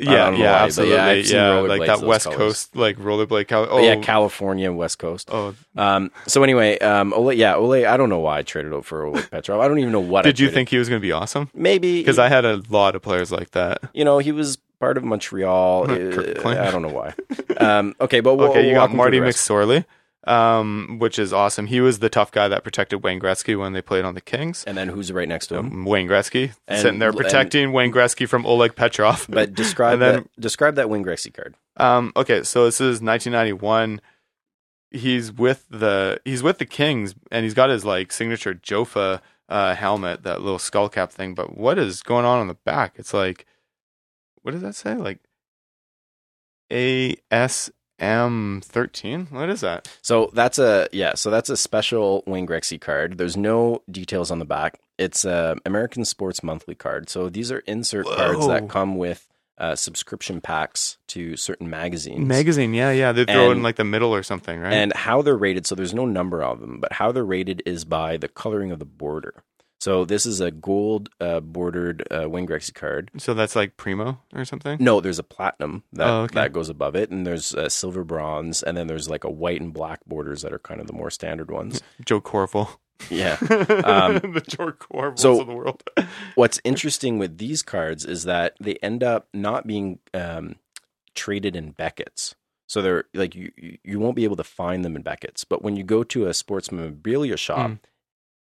Yeah, yeah, yeah, absolutely. Yeah, rollerblades, like that West colors. Coast like rollerblade color. Oh, But yeah, California, West Coast. oh. Um, so anyway, um, Ole, yeah, Ole. I don't know why I traded out for Oleg Petrov. I don't even know what. I Did you traded. think he was going to be awesome? maybe Because I had a lot of players like that. you know, he was part of Montreal. Uh, I don't know why. Um, okay, but we'll, Okay, you we'll got walk him through Marty. McSorley, um, which is awesome. He was the tough guy that protected Wayne Gretzky when they played on the Kings. and then who's right next to him? Um, Wayne Gretzky And- sitting there and- protecting Wayne Gretzky from Oleg Petrov. But describe then- that. Describe that Wayne Gretzky card. Um, okay, so this is 1991. He's with the he's with the Kings, and he's got his like signature Jofa uh, helmet, that little skull cap thing. But what is going on on the back? It's like, what does that say? Like ASM 13. What is that? So that's a yeah. So that's a special Wayne Gretzky card. There's no details on the back. It's a American Sports Monthly card. So these are insert cards that come with uh, subscription packs to certain magazines. Magazine, yeah, yeah. They throw it in like the middle or something, right? And how they're rated, so there's no number of them, but how they're rated is by the coloring of the border. So this is a gold uh, bordered uh, Wayne Gretzky card. So that's like primo or something. No, there's a platinum that Oh, okay. that goes above it, and there's uh, silver, bronze, and then there's like a white and black borders that are kind of the more standard ones. Joe Corville. Yeah. Um, the Joe Corvilles so- of the world. What's interesting with these cards is that they end up not being um, traded in Beckett's. So they're like you you- you won't be able to find them in Beckett's. But when you go to a sports memorabilia shop, Mm.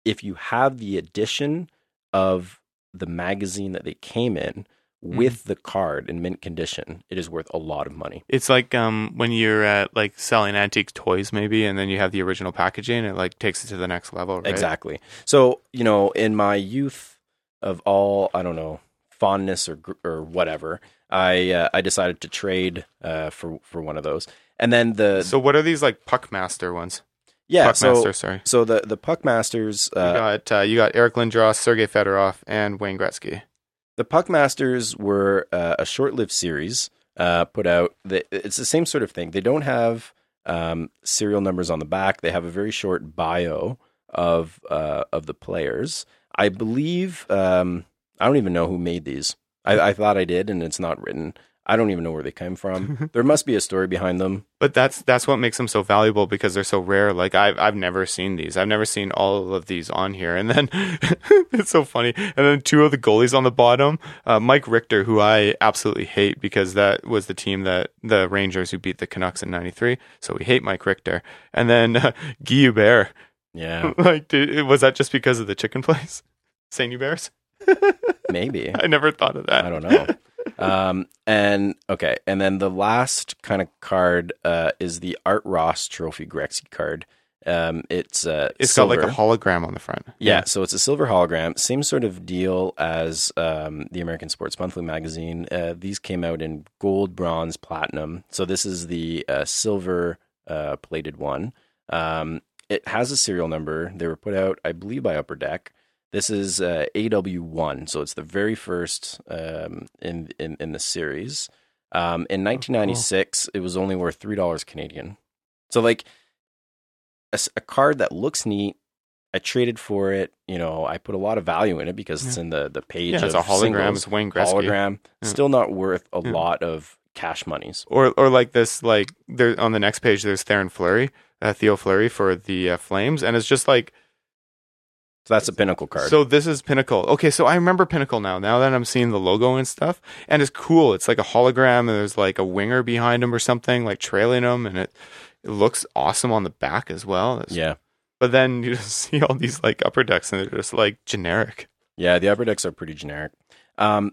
If you have the edition of the magazine that they came in with the card in mint condition, it is worth a lot of money. It's like um when you're at like selling antique toys maybe and then you have the original packaging it like takes it to the next level, right? Exactly. So, you know, in my youth of all, I don't know, fondness or gr- or whatever, I uh, I decided to trade uh, for for one of those. And then the So what are these like Puckmaster ones? Yeah, Puckmaster, so sorry. so the the Puck Masters you uh, got uh, you got Eric Lindros, Sergei Fedorov, and Wayne Gretzky. the Puck Masters were uh, a short-lived series uh, put out. The, it's the same sort of thing. They don't have um, serial numbers on the back. They have a very short bio of uh, of the players. I believe um, I don't even know who made these. I, I thought I did, and it's not written. I don't even know where they came from. there must be a story behind them. But that's that's what makes them so valuable because they're so rare. Like I've I've never seen these. I've never seen all of these on here. And then it's so funny. And then two of the goalies on the bottom, uh, Mike Richter, who I absolutely hate because that was the team that the Rangers who beat the Canucks in '93. So we hate Mike Richter. And then uh, Guy Hubert. Yeah, like, was that just because of the chicken place, Saint Hubert's? maybe. I never thought of that. I don't know. Um, and okay, and then the last kind of card uh, is the Art Ross Trophy Gretzky card. Um, it's uh, It's silver. got like a hologram on the front. yeah, so it's a silver hologram, same sort of deal as um, the American Sports Monthly magazine. Uh, these came out in gold, bronze, platinum. So this is the uh, silver uh, plated one. Um, it has a serial number. They were put out, I believe, by Upper Deck. This is uh, AW1, so it's the very first um, in, in in the series. Um, in 1996, it was only worth three dollars Canadian. So like a card that looks neat. I traded for it. You know, I put a lot of value in it because it's in the the page. Yeah, it's of a hologram. singles. It's Wayne Gretzky. hologram. Yeah. Still not worth a Yeah. lot of cash monies. or or like this like there on the next page there's Theoren Fleury, uh, Theo Fleury for the uh, Flames, and it's just like So that's a pinnacle card. so. This is Pinnacle. Okay, so I remember Pinnacle now. Now that I'm seeing the logo and stuff, and it's cool. It's like a hologram, and there's like a winger behind him or something, like trailing him, and it it looks awesome on the back as well. It's- yeah, But then you just see all these like upper decks, and they're just like generic. yeah. The upper decks are pretty generic. Um,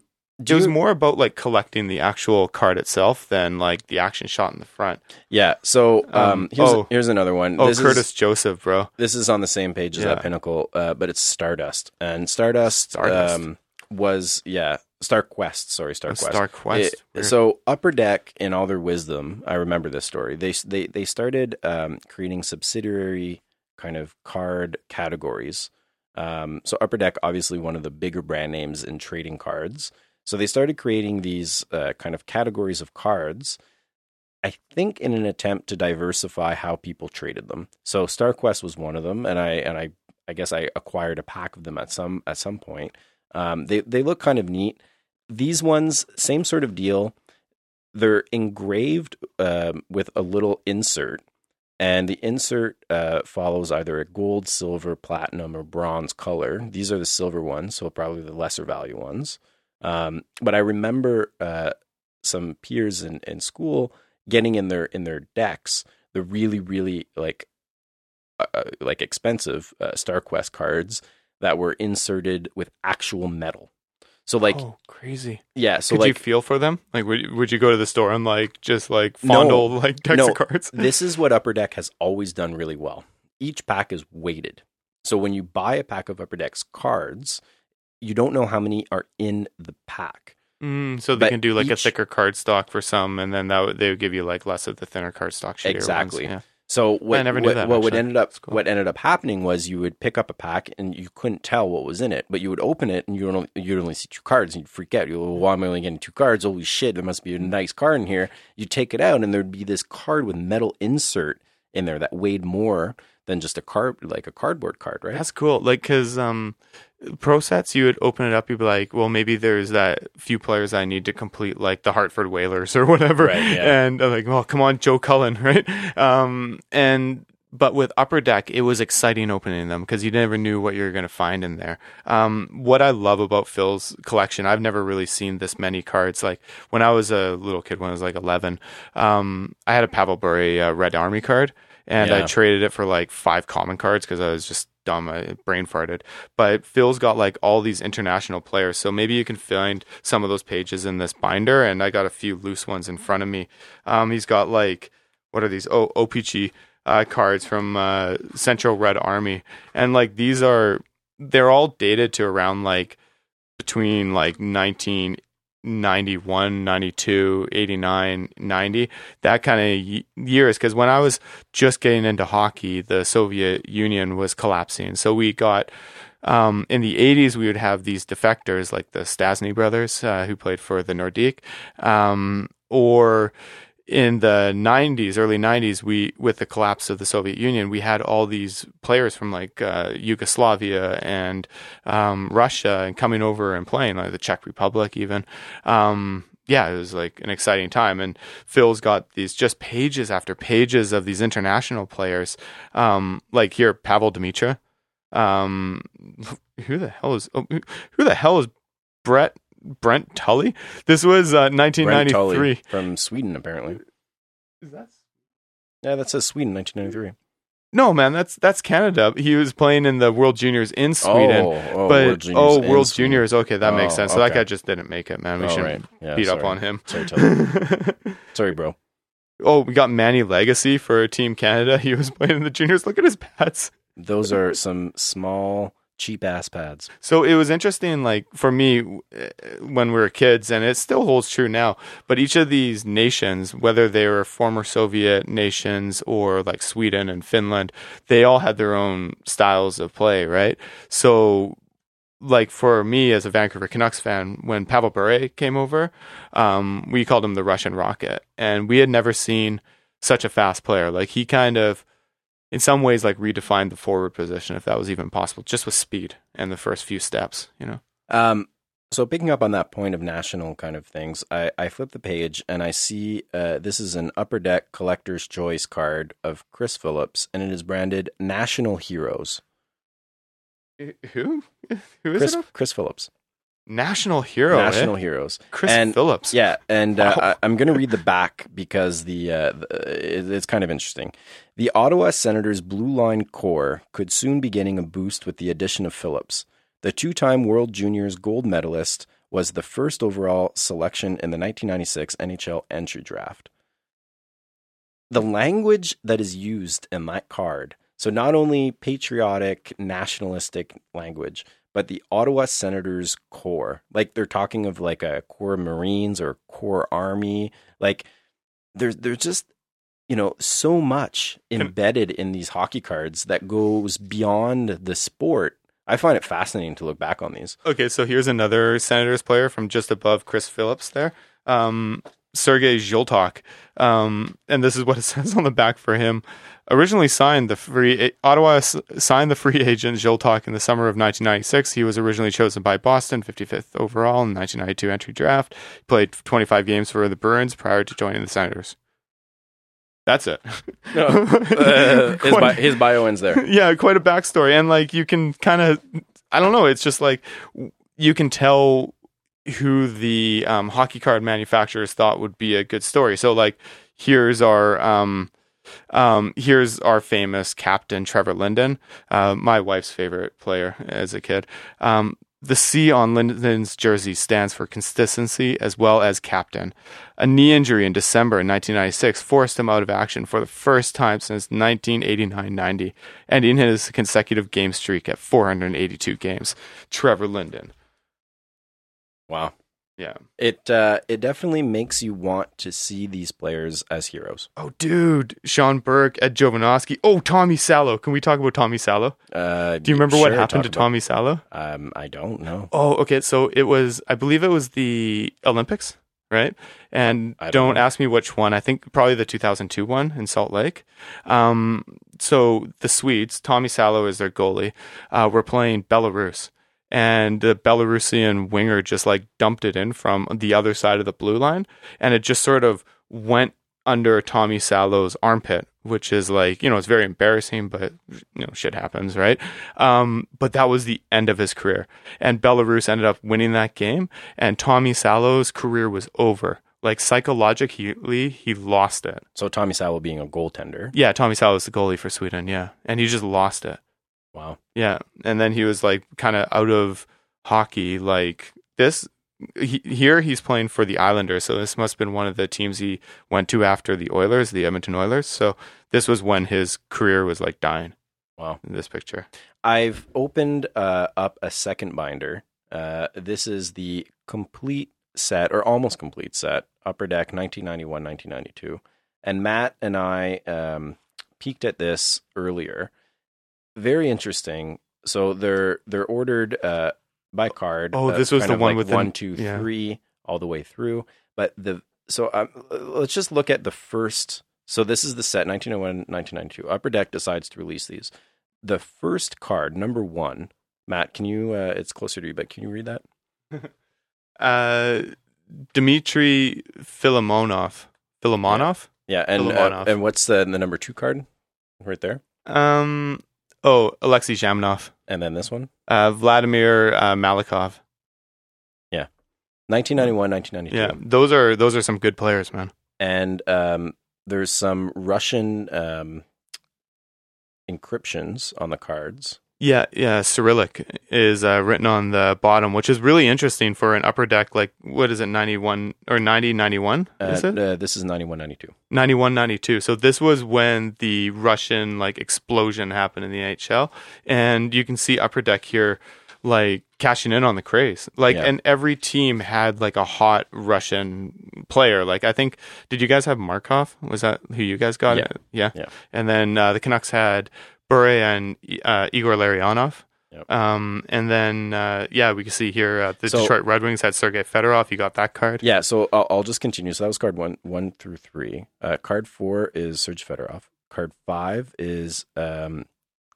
it was more about like collecting the actual card itself than like the action shot in the front. yeah. So um, Um, here's oh. here's another one. Oh, this Curtis Is, Joseph, bro. this is on the same page as Yeah. that pinnacle, uh, but it's Stardust and Stardust, Stardust. Um, was yeah Star Quest. Sorry, Star Oh, Quest. Star Quest. It- so Upper Deck, in all their wisdom, I remember this story. They they they started um, creating subsidiary kind of card categories. Um, so Upper Deck, obviously one of the bigger brand names in trading cards. So they started creating these uh, kind of categories of cards. I think in an attempt to diversify how people traded them. So StarQuest was one of them, and I and I I guess I acquired a pack of them at some at some point. Um, they they look kind of neat. These ones, same sort of deal. They're engraved um, with a little insert, and the insert uh, follows either a gold, silver, platinum, or bronze color. These are the silver ones, so probably the lesser value ones. Um, but I remember uh, some peers in, in school getting in their in their decks the really really like uh, uh, like expensive uh, StarQuest cards that were inserted with actual metal. So like oh, crazy. yeah, so Could you like feel for them? Like, would would you go to the store and like just like No. fondle like decks No. of cards? this is what Upper Deck has always done really well. Each pack is weighted. So when you buy a pack of Upper Deck's cards, you don't know how many are in the pack. Mm, so they But can do like a thicker card stock for some, and then that would, they would give you like less of the thinner card stock. shittier ones. Exactly. Yeah. So what, what, that, what would ended up cool. what ended up happening was you would pick up a pack and you couldn't tell what was in it, but you would open it and you would only, you'd only see two cards and you'd freak out. You go, well, why am I only getting two cards? Holy shit, there must be a nice card in here. You take it out and there'd be this card with metal insert in there that weighed more than just a card, like a cardboard card, right? That's cool. Like, cause um, pro sets, you would open it up. You'd be like, well, maybe there's that few players I need to complete, like the Hartford Whalers or whatever. Right, yeah. And I'm like, well, come on, Joe Cullen, right? Um, and but with Upper Deck, it was exciting opening them because you never knew what you were going to find in there. Um, what I love about Phil's collection, I've never really seen this many cards. Like when I was a little kid, when I was like 11, um, I had a Pavel Bure uh, Red Army card, and I traded it for like five common cards because I was just dumb. I brain farted. But Phil's got like all these international players, so maybe you can find some of those pages in this binder. And I got a few loose ones in front of me. Um, he's got like what are these? Oh, O-Pee-Chee uh, cards from uh, Central Red Army, and like these are they're all dated to around like between like 1991, 92, 89, 90, that kind of years. Because when I was just getting into hockey, the Soviet Union was collapsing. So we got um, in the 80s, we would have these defectors like the Stastny brothers uh, who played for the Nordique, um, or in the 90s, early 90s, we with the collapse of the Soviet Union, we had all these players from like uh, Yugoslavia and um, Russia and coming over and playing, like the Czech Republic, even. Um, yeah, it was like an exciting time. And Phil's got these just pages after pages of these international players. Um, like here, Pavol Demitra. Um, who the hell is oh, who- who the hell is Brett Brent Tully? This was uh, Brent 1993. Tully from Sweden, apparently. Is that Yeah, that says Sweden, 1993. No, man, that's that's Canada. He was playing in the World Juniors in Sweden. Oh, oh, but World Juniors oh, in World Sweden. Okay, that makes Oh, sense. So that guy just didn't make it, man. We Oh, shouldn't right. Yeah, beat up on him. Sorry, Tully. Sorry, bro. oh, we got Manny Legace for Team Canada. He was playing in the juniors. Look at his pads. Those are some small, cheap ass pads. So it was interesting, like for me, uh, when we were kids, and it still holds true now. But each of these nations, whether they were former Soviet nations or like Sweden and Finland, they all had their own styles of play, right? So, like for me as a Vancouver Canucks fan, when Pavel Bure came over, um, we called him the Russian Rocket, and we had never seen such a fast player. Like he kind of in some ways like redefined the forward position if that was even possible just with speed and the first few steps you know? Um, so picking up on that point of national kind of things, I, I flip the page and I see uh, this is an upper deck collector's choice card of Chris Phillips, and it is branded National Heroes. who? Who is Chris it Chris Phillips, national hero National eh? Heroes. chris and- phillips Yeah, and uh, Wow. I, I'm going to read the back because the, uh, the it, it's kind of interesting. The Ottawa Senators Blue Line corps could soon be getting a boost with the addition of Phillips. The two-time World Juniors gold medalist was the first overall selection in the 1996 NHL entry draft. The language that is used in that card, so not only patriotic, nationalistic language, but the Ottawa Senators corps. Like they're talking of like a corps Marines or corps Army. Like there's there's just you know so much embedded in these hockey cards that goes beyond the sport. I find it fascinating to look back on these. okay so here's another senators player from just above chris phillips there um sergei zholtok um and this is what it says on the back for him. Originally signed the free ottawa signed the free agent zholtok in the summer of 1996 he was originally chosen by boston 55th overall in 1992 entry draft. He played 25 games for the bruins prior to joining the senators. That's it. Uh, his, bi- his bio ends there. yeah, quite a backstory, and like you can kind of, I don't know, it's just like you can tell who the um, hockey card manufacturers thought would be a good story. So like, here's our um, um, here's our famous captain Trevor Linden, uh, my wife's favorite player as a kid. Um, the C on Linden's jersey stands for consistency as well as captain. A knee injury in December 1996 forced him out of action for the first time since 1989-90, ending his consecutive game streak at 482 games. Trevor Linden. Wow. Yeah. It uh, it definitely makes you want to see these players as heroes. Oh, dude. Sean Burke, Ed Jovanovski. Oh, Tommy Salo. Can we talk about Tommy Salo? Uh, Do you remember what happened to talk about- Tommy Salo? Um, I don't know. Oh, okay. So it was, I believe it was the Olympics. right? And I don't don't, ask me which one. I think probably the 2002 one in Salt Lake. Um, so the Swedes, Tommy Salo is their goalie. Uh, we're playing Belarus, and the Belarusian winger just like dumped it in from the other side of the blue line, and it just sort of went under Tommy Salo's armpit, which is like, you know, it's very embarrassing, but you know, shit happens, right? Um, but that was the end of his career. And Belarus ended up winning that game, and Tommy Salo's career was over. Like psychologically, he lost it. So Tommy Salo being a goaltender. Yeah, Tommy Salo is the goalie for Sweden, yeah. And he just lost it. Wow. Yeah, and then he was like kind of out of hockey. Like this he, here, he's playing for the Islanders, so this must have been one of the teams he went to after the Oilers, the Edmonton Oilers. So this was when his career was like dying. Wow. In this picture, I've opened uh, up a second binder. Uh, this is the complete set, or almost complete set, Upper Deck 1991 1992. And Matt and I um, peeked at this earlier. Very interesting. So they're they're ordered uh, by card. Oh, uh, this was the one like with the- one, two, yeah. three, all the way through. But the so um, let's just look at the first. So this is the set 1901 1992. Upper Deck decides to release these. The first card, number one. Matt, can you? Uh, it's closer to you, but can you read that? uh, Dmitry Filimonov. Filimonov. Yeah, and uh, and what's the the number two card? Right there, Um. Oh, Alexei Zhamnov. and then this one. Uh, Vladimir uh, Malakhov. 1991, 1992. Yeah, those are those are some good players, man. and um, there's some Russian um, encryptions on the cards. Yeah, yeah. Cyrillic is uh, written on the bottom, which is really interesting for an upper deck. Like, what is it, 91 or 90, 91? Uh, Is it? uh, this is 91, 92. 91, 92. So this was when the Russian like explosion happened in the NHL. And you can see upper deck here, like cashing in on the craze. Like, Yeah. and every team had like a hot Russian player. Like, I think, did you guys have Markov? Was that who you guys got? Yeah. Yeah. Yeah. And then uh, the Canucks had Bure and uh, Igor Larionov. Yep. Um, and then, uh, yeah, we can see here uh, the So- Detroit Red Wings had Sergei Fedorov. You got that card. Yeah, so I'll, I'll just continue. So that was card one, one through three. Uh, card four is Serge Fedorov. Card five is um,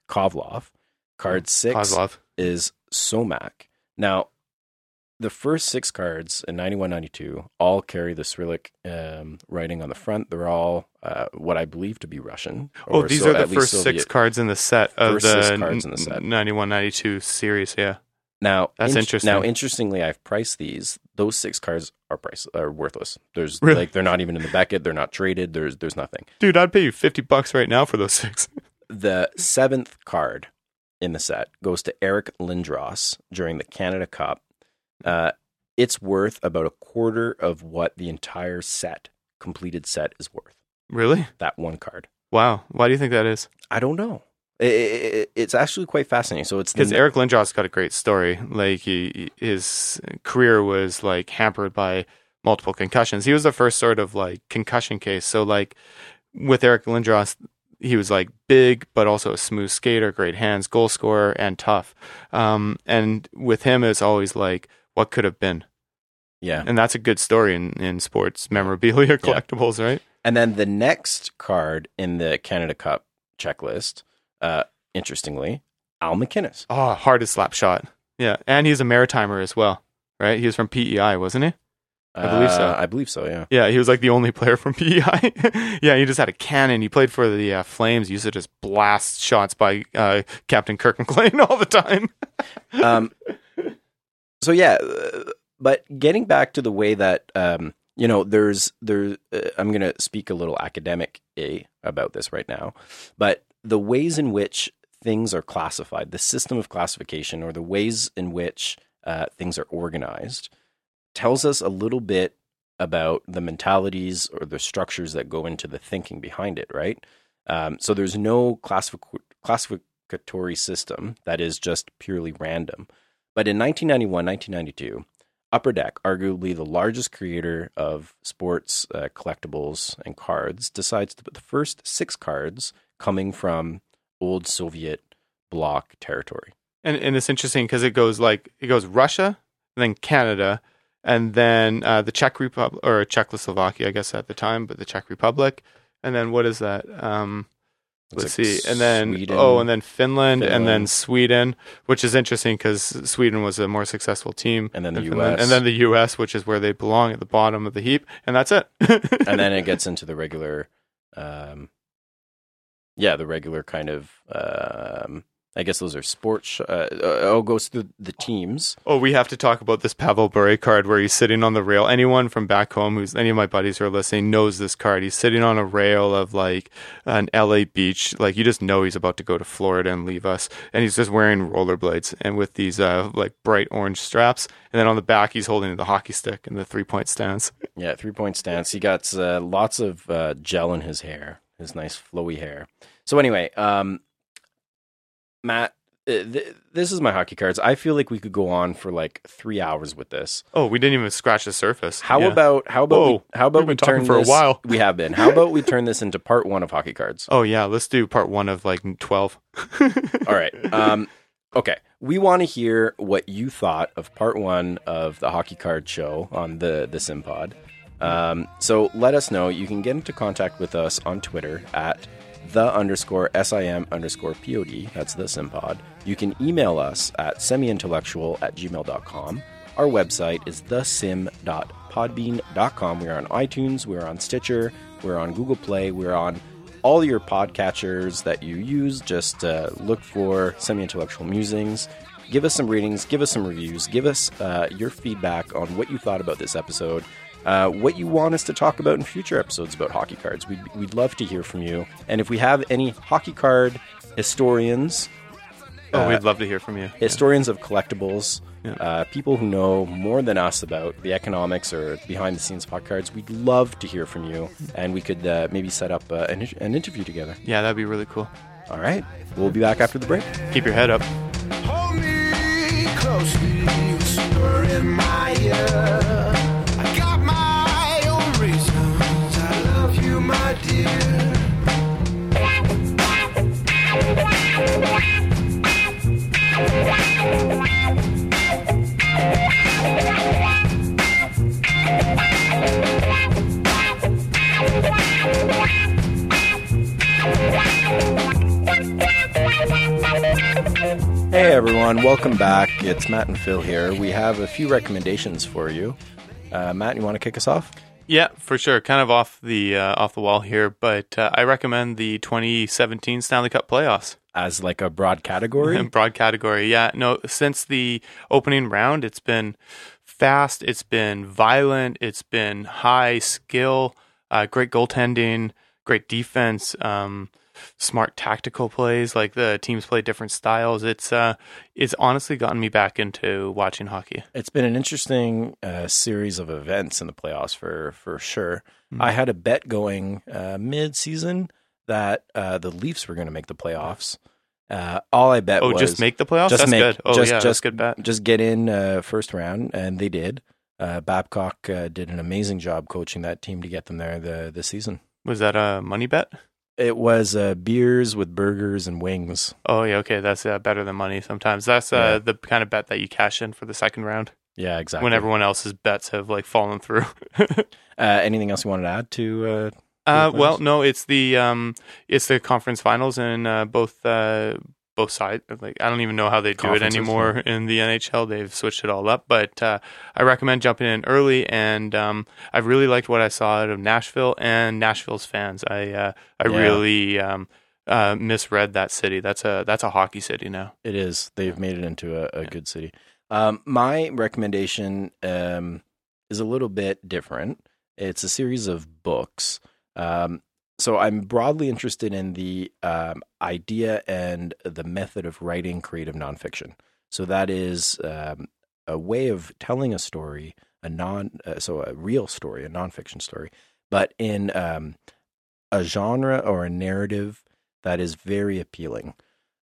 Kozlov. Card six Kozlov. is Somak. Now, the first six cards in 91 92 all carry the Cyrillic um, writing on the front. They're all uh, what I believe to be Russian. Oh, these so- are the first Soviet. six cards in the set of First the cards in the set. 91 92 series. Yeah. Now, That's int- interesting. Now, interestingly, I've priced these. Those six cards are price are worthless. There's Really? like they're not even in the Beckett. They're not traded. There's there's nothing. Dude, I'd pay you 50 bucks right now for those six. The seventh card in the set goes to Eric Lindros during the Canada Cup. Uh, it's worth about a quarter of what the entire set, completed set, is worth. really? That one card. Wow. Why do you think that is? I don't know. I- I- I- it's actually quite fascinating. So it's the Because Eric Lindros got a great story. Like he, his career was like hampered by multiple concussions. He was the first sort of like concussion case. So like with Eric Lindros, he was like big, but also a smooth skater, great hands, goal scorer, and tough. Um, and with him, it's always like what could have been, yeah. and that's a good story in in sports memorabilia collectibles, right? And then the next card in the Canada Cup checklist, uh, interestingly, Al MacInnis. Oh, hardest slap shot. Yeah, and he's a maritimer as well, right? He was from PEI, wasn't he? I believe so. Uh, I believe so. Yeah. Yeah, he was like the only player from PEI. yeah, he just had a cannon. He played for the uh, Flames. He used to just blast shots by uh, Captain Kirk McLean all the time. Um, so yeah, uh, but getting back to the way that um, you know, there's there. Uh, I'm going to speak a little academic a about this right now, but the ways in which things are classified, the system of classification, or the ways in which uh, things are organized, tells us a little bit about the mentalities or the structures that go into the thinking behind it, right? Um, so there's no classific- classificatory system that is just purely random. But in 1991, 1992, Upper Deck, arguably the largest creator of sports uh, collectibles and cards, decides to put the first six cards coming from old Soviet bloc territory. And and it's interesting because it goes like it goes Russia, then Canada, and then uh, the Czech Republic or Czechoslovakia, I guess at the time, but the Czech Republic, and then what is that? Um, let's like see, and then Sweden. oh, and then Finland, and then Sweden, which is interesting because Sweden was a more successful team, And then the Finland, US. and then the U.S., which is where they belong at the bottom of the heap, and that's it. and then it gets into the regular, um, yeah, the regular kind of. Um, I guess those are sports. Sh- uh, oh, goes through the teams. Oh, we have to talk about this Pavel Bure card where he's sitting on the rail. Anyone from back home who's any of my buddies who are listening knows this card. He's sitting on a rail of like an LA beach. Like you just know he's about to go to Florida and leave us. And he's just wearing rollerblades and with these uh, like bright orange straps. And then on the back, he's holding the hockey stick and the three point stance. Yeah, three point stance. He got uh, lots of uh, gel in his hair, his nice flowy hair. So anyway, um, Matt, uh, th- this is my hockey cards. I feel like we could go on for like three hours with this. Oh, we didn't even scratch the surface. How Yeah. about how about we, how about we've we turn for a while. We have been. How about we turn this into part one of hockey cards? Oh yeah, let's do part one of like twelve. All right. Um, okay. We want to hear what you thought of part one of the hockey card show on the the Simpod. Um, so let us know. You can get into contact with us on Twitter at the underscore sim underscore pod. That's the Simpod. You can email us at semiintellectual at gmail.com. Our website is thesim.podbean.com. We're on iTunes, we're on Stitcher, we're on Google Play, we're on all your podcatchers that you use. Just uh, look for semi intellectual musings. Give us some ratings, give us some reviews, give us uh, your feedback on what you thought about this episode, uh, what you want us to talk about in future episodes about hockey cards. We'd, we'd love to hear from you. And if we have any hockey card historians, Oh, Uh, we'd love to hear from you. historians of collectibles, Yeah. uh, people who know more than us about the economics or behind the scenes of hockey cards, we'd love to hear from you. And we could uh, maybe set up uh, an, an interview together. Yeah, that'd be really cool. All right. We'll be back after the break. Keep your head up. Hold me closely, whisper in my ear. Hey everyone, welcome back. It's Matt and Phil here. We have a few recommendations for you. Uh, Matt, you want to kick us off? Yeah, for sure. Kind of off the uh, off the wall here, but uh, I recommend the 2017 Stanley Cup playoffs. As like a broad category? Broad category. Yeah, no, since the opening round, it's been fast, it's been violent, it's been high skill, uh, great goaltending, great defense, um, smart tactical plays. Like the teams play different styles. It's uh, it's honestly gotten me back into watching hockey. It's been an interesting uh, series of events in the playoffs for for sure. I had a bet going uh, mid season that uh, the Leafs were going to make the playoffs. Uh, all I bet Oh, was just make the playoffs. just that's make- good. Oh just- yeah, that's just- good bet. just get in uh, first round, and they did. Uh, Babcock uh, did an amazing job coaching that team to get them there the this season. Was that a money bet? It was uh, beers with burgers and wings. Oh yeah, okay, that's uh, better than money. Sometimes that's uh, Yeah. the kind of bet that you cash in for the second round Yeah, exactly. when everyone else's bets have like fallen through. Uh, anything else you wanted to add to? Uh, well, no, it's the um, it's the conference finals and uh, both uh, both sides. Like I don't even know how they do it anymore in the NHL. They've switched it all up, but uh, I recommend jumping in early. And um, I really liked what I saw out of Nashville and Nashville's fans. I uh, I Yeah. really um, uh, misread that city. That's a that's a hockey city now. It is. They've made it into a, a good city. Um, my recommendation um, is a little bit different. It's a series of books. Um, so I'm broadly interested in the um, idea and the method of writing creative nonfiction. So that is um, a way of telling a story, a non, uh, so a real story, a nonfiction story, but in um, a genre or a narrative that is very appealing.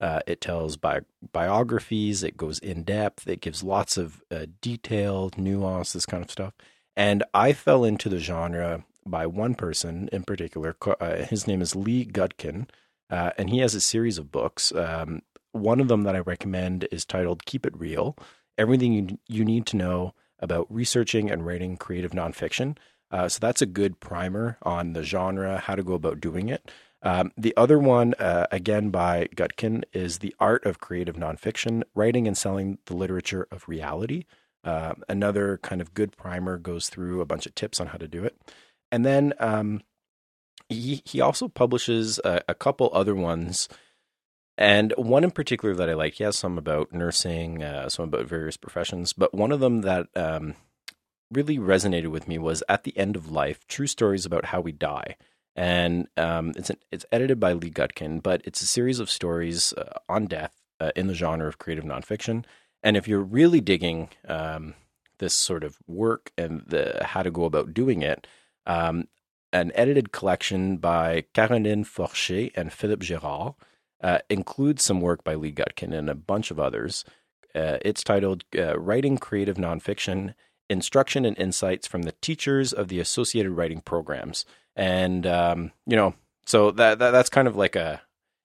Uh, it tells bi- biographies. It goes in depth. It gives lots of uh, detail, nuance, this kind of stuff. And I fell into the genre by one person in particular. Uh, his name is Lee Gutkind, uh, and he has a series of books. Um, one of them that I recommend is titled "Keep It Real: Everything You, you Need to Know about researching and writing creative nonfiction. Uh, so that's a good primer on the genre, how to go about doing it. Um, the other one, uh, again by Gutkind, is The Art of Creative Nonfiction Writing and Selling the Literature of Reality. Uh, another kind of good primer goes through a bunch of tips on how to do it. And then um, he, he also publishes a, a couple other ones. And one in particular that I like, he has some about nursing, uh, some about various professions, but one of them that um, really resonated with me was At the End of Life True Stories About How We Die and um, it's an, it's edited by Lee Gutkind, but it's a series of stories uh, on death uh, in the genre of creative nonfiction. And if you're really digging um, this sort of work and the how to go about doing it, um, an edited collection by Carolyn Forché and Philippe Gerard uh, includes some work by Lee Gutkind and a bunch of others. Uh, it's titled uh, "Writing Creative Nonfiction: Instruction and Insights from the Teachers of the Associated Writing Programs." and um, you know, so that, that that's kind of like a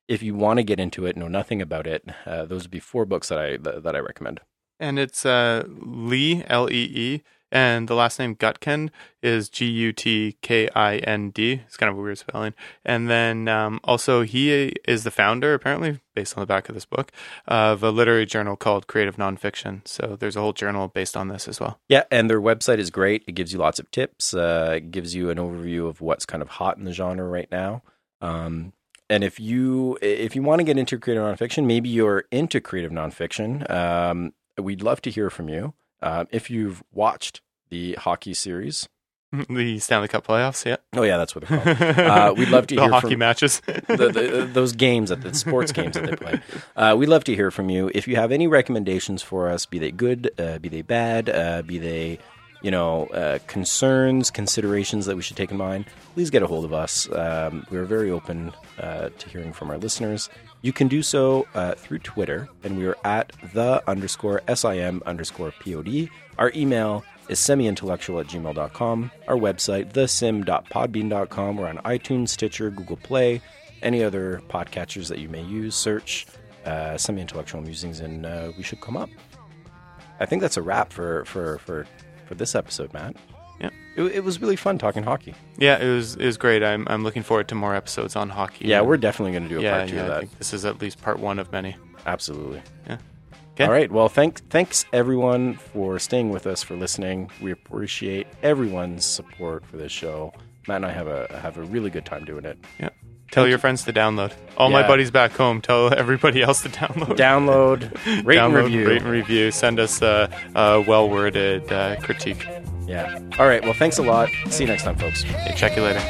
if you want to get into it, know nothing about it, uh, those would be four books that I that, that I recommend. And it's uh, Lee L E E, and the last name Gutkind is G U T K I N D. It's kind of a weird spelling. And then um, also he is the founder, apparently, based on the back of this book, of a literary journal called Creative Nonfiction. So there's a whole journal based on this as well. Yeah, and their website is great. It gives you lots of tips. Uh, it gives you an overview of what's kind of hot in the genre right now. Um, and if you if you want to get into creative nonfiction, maybe you're into creative nonfiction. Um, we'd love to hear from you. Uh, if you've watched the hockey series, the Stanley Cup playoffs, yeah. Oh yeah, that's what they're called. Uh, we'd love to the hear hockey from matches. the, the, those games at the sports games that they play. Uh, we'd love to hear from you. If you have any recommendations for us, be they good, uh, be they bad, uh, be they you know uh, concerns, considerations that we should take in mind, please get a hold of us. Um, we're very open uh, to hearing from our listeners. You can do so uh, through Twitter, and we are at the underscore sim underscore pod. Our email is semi-intellectual at gmail.com. Our website, thesim.podbean.com. We're on iTunes, Stitcher, Google Play, any other podcatchers that you may use. Search uh, semi-intellectual musings, and uh, we should come up. I think that's a wrap for for for, for this episode, Matt. Yeah. It, it was really fun talking hockey. yeah, it was it was great. I'm I'm looking forward to more episodes on hockey. Yeah, we're definitely going to do a yeah, part two yeah, of I that. think this is at least part one of many. Absolutely. Yeah. Okay. All right. Well, thanks thanks everyone for staying with us for listening. We appreciate everyone's support for this show. Matt and I have a have a really good time doing it. Yeah. Tell your friends to download. All my buddies back home, tell everybody else to download. Download, rate and review. rate and review. Send us a, a well worded uh, critique. Yeah. All right. Well, thanks a lot. See you next time, folks. Okay, check you later.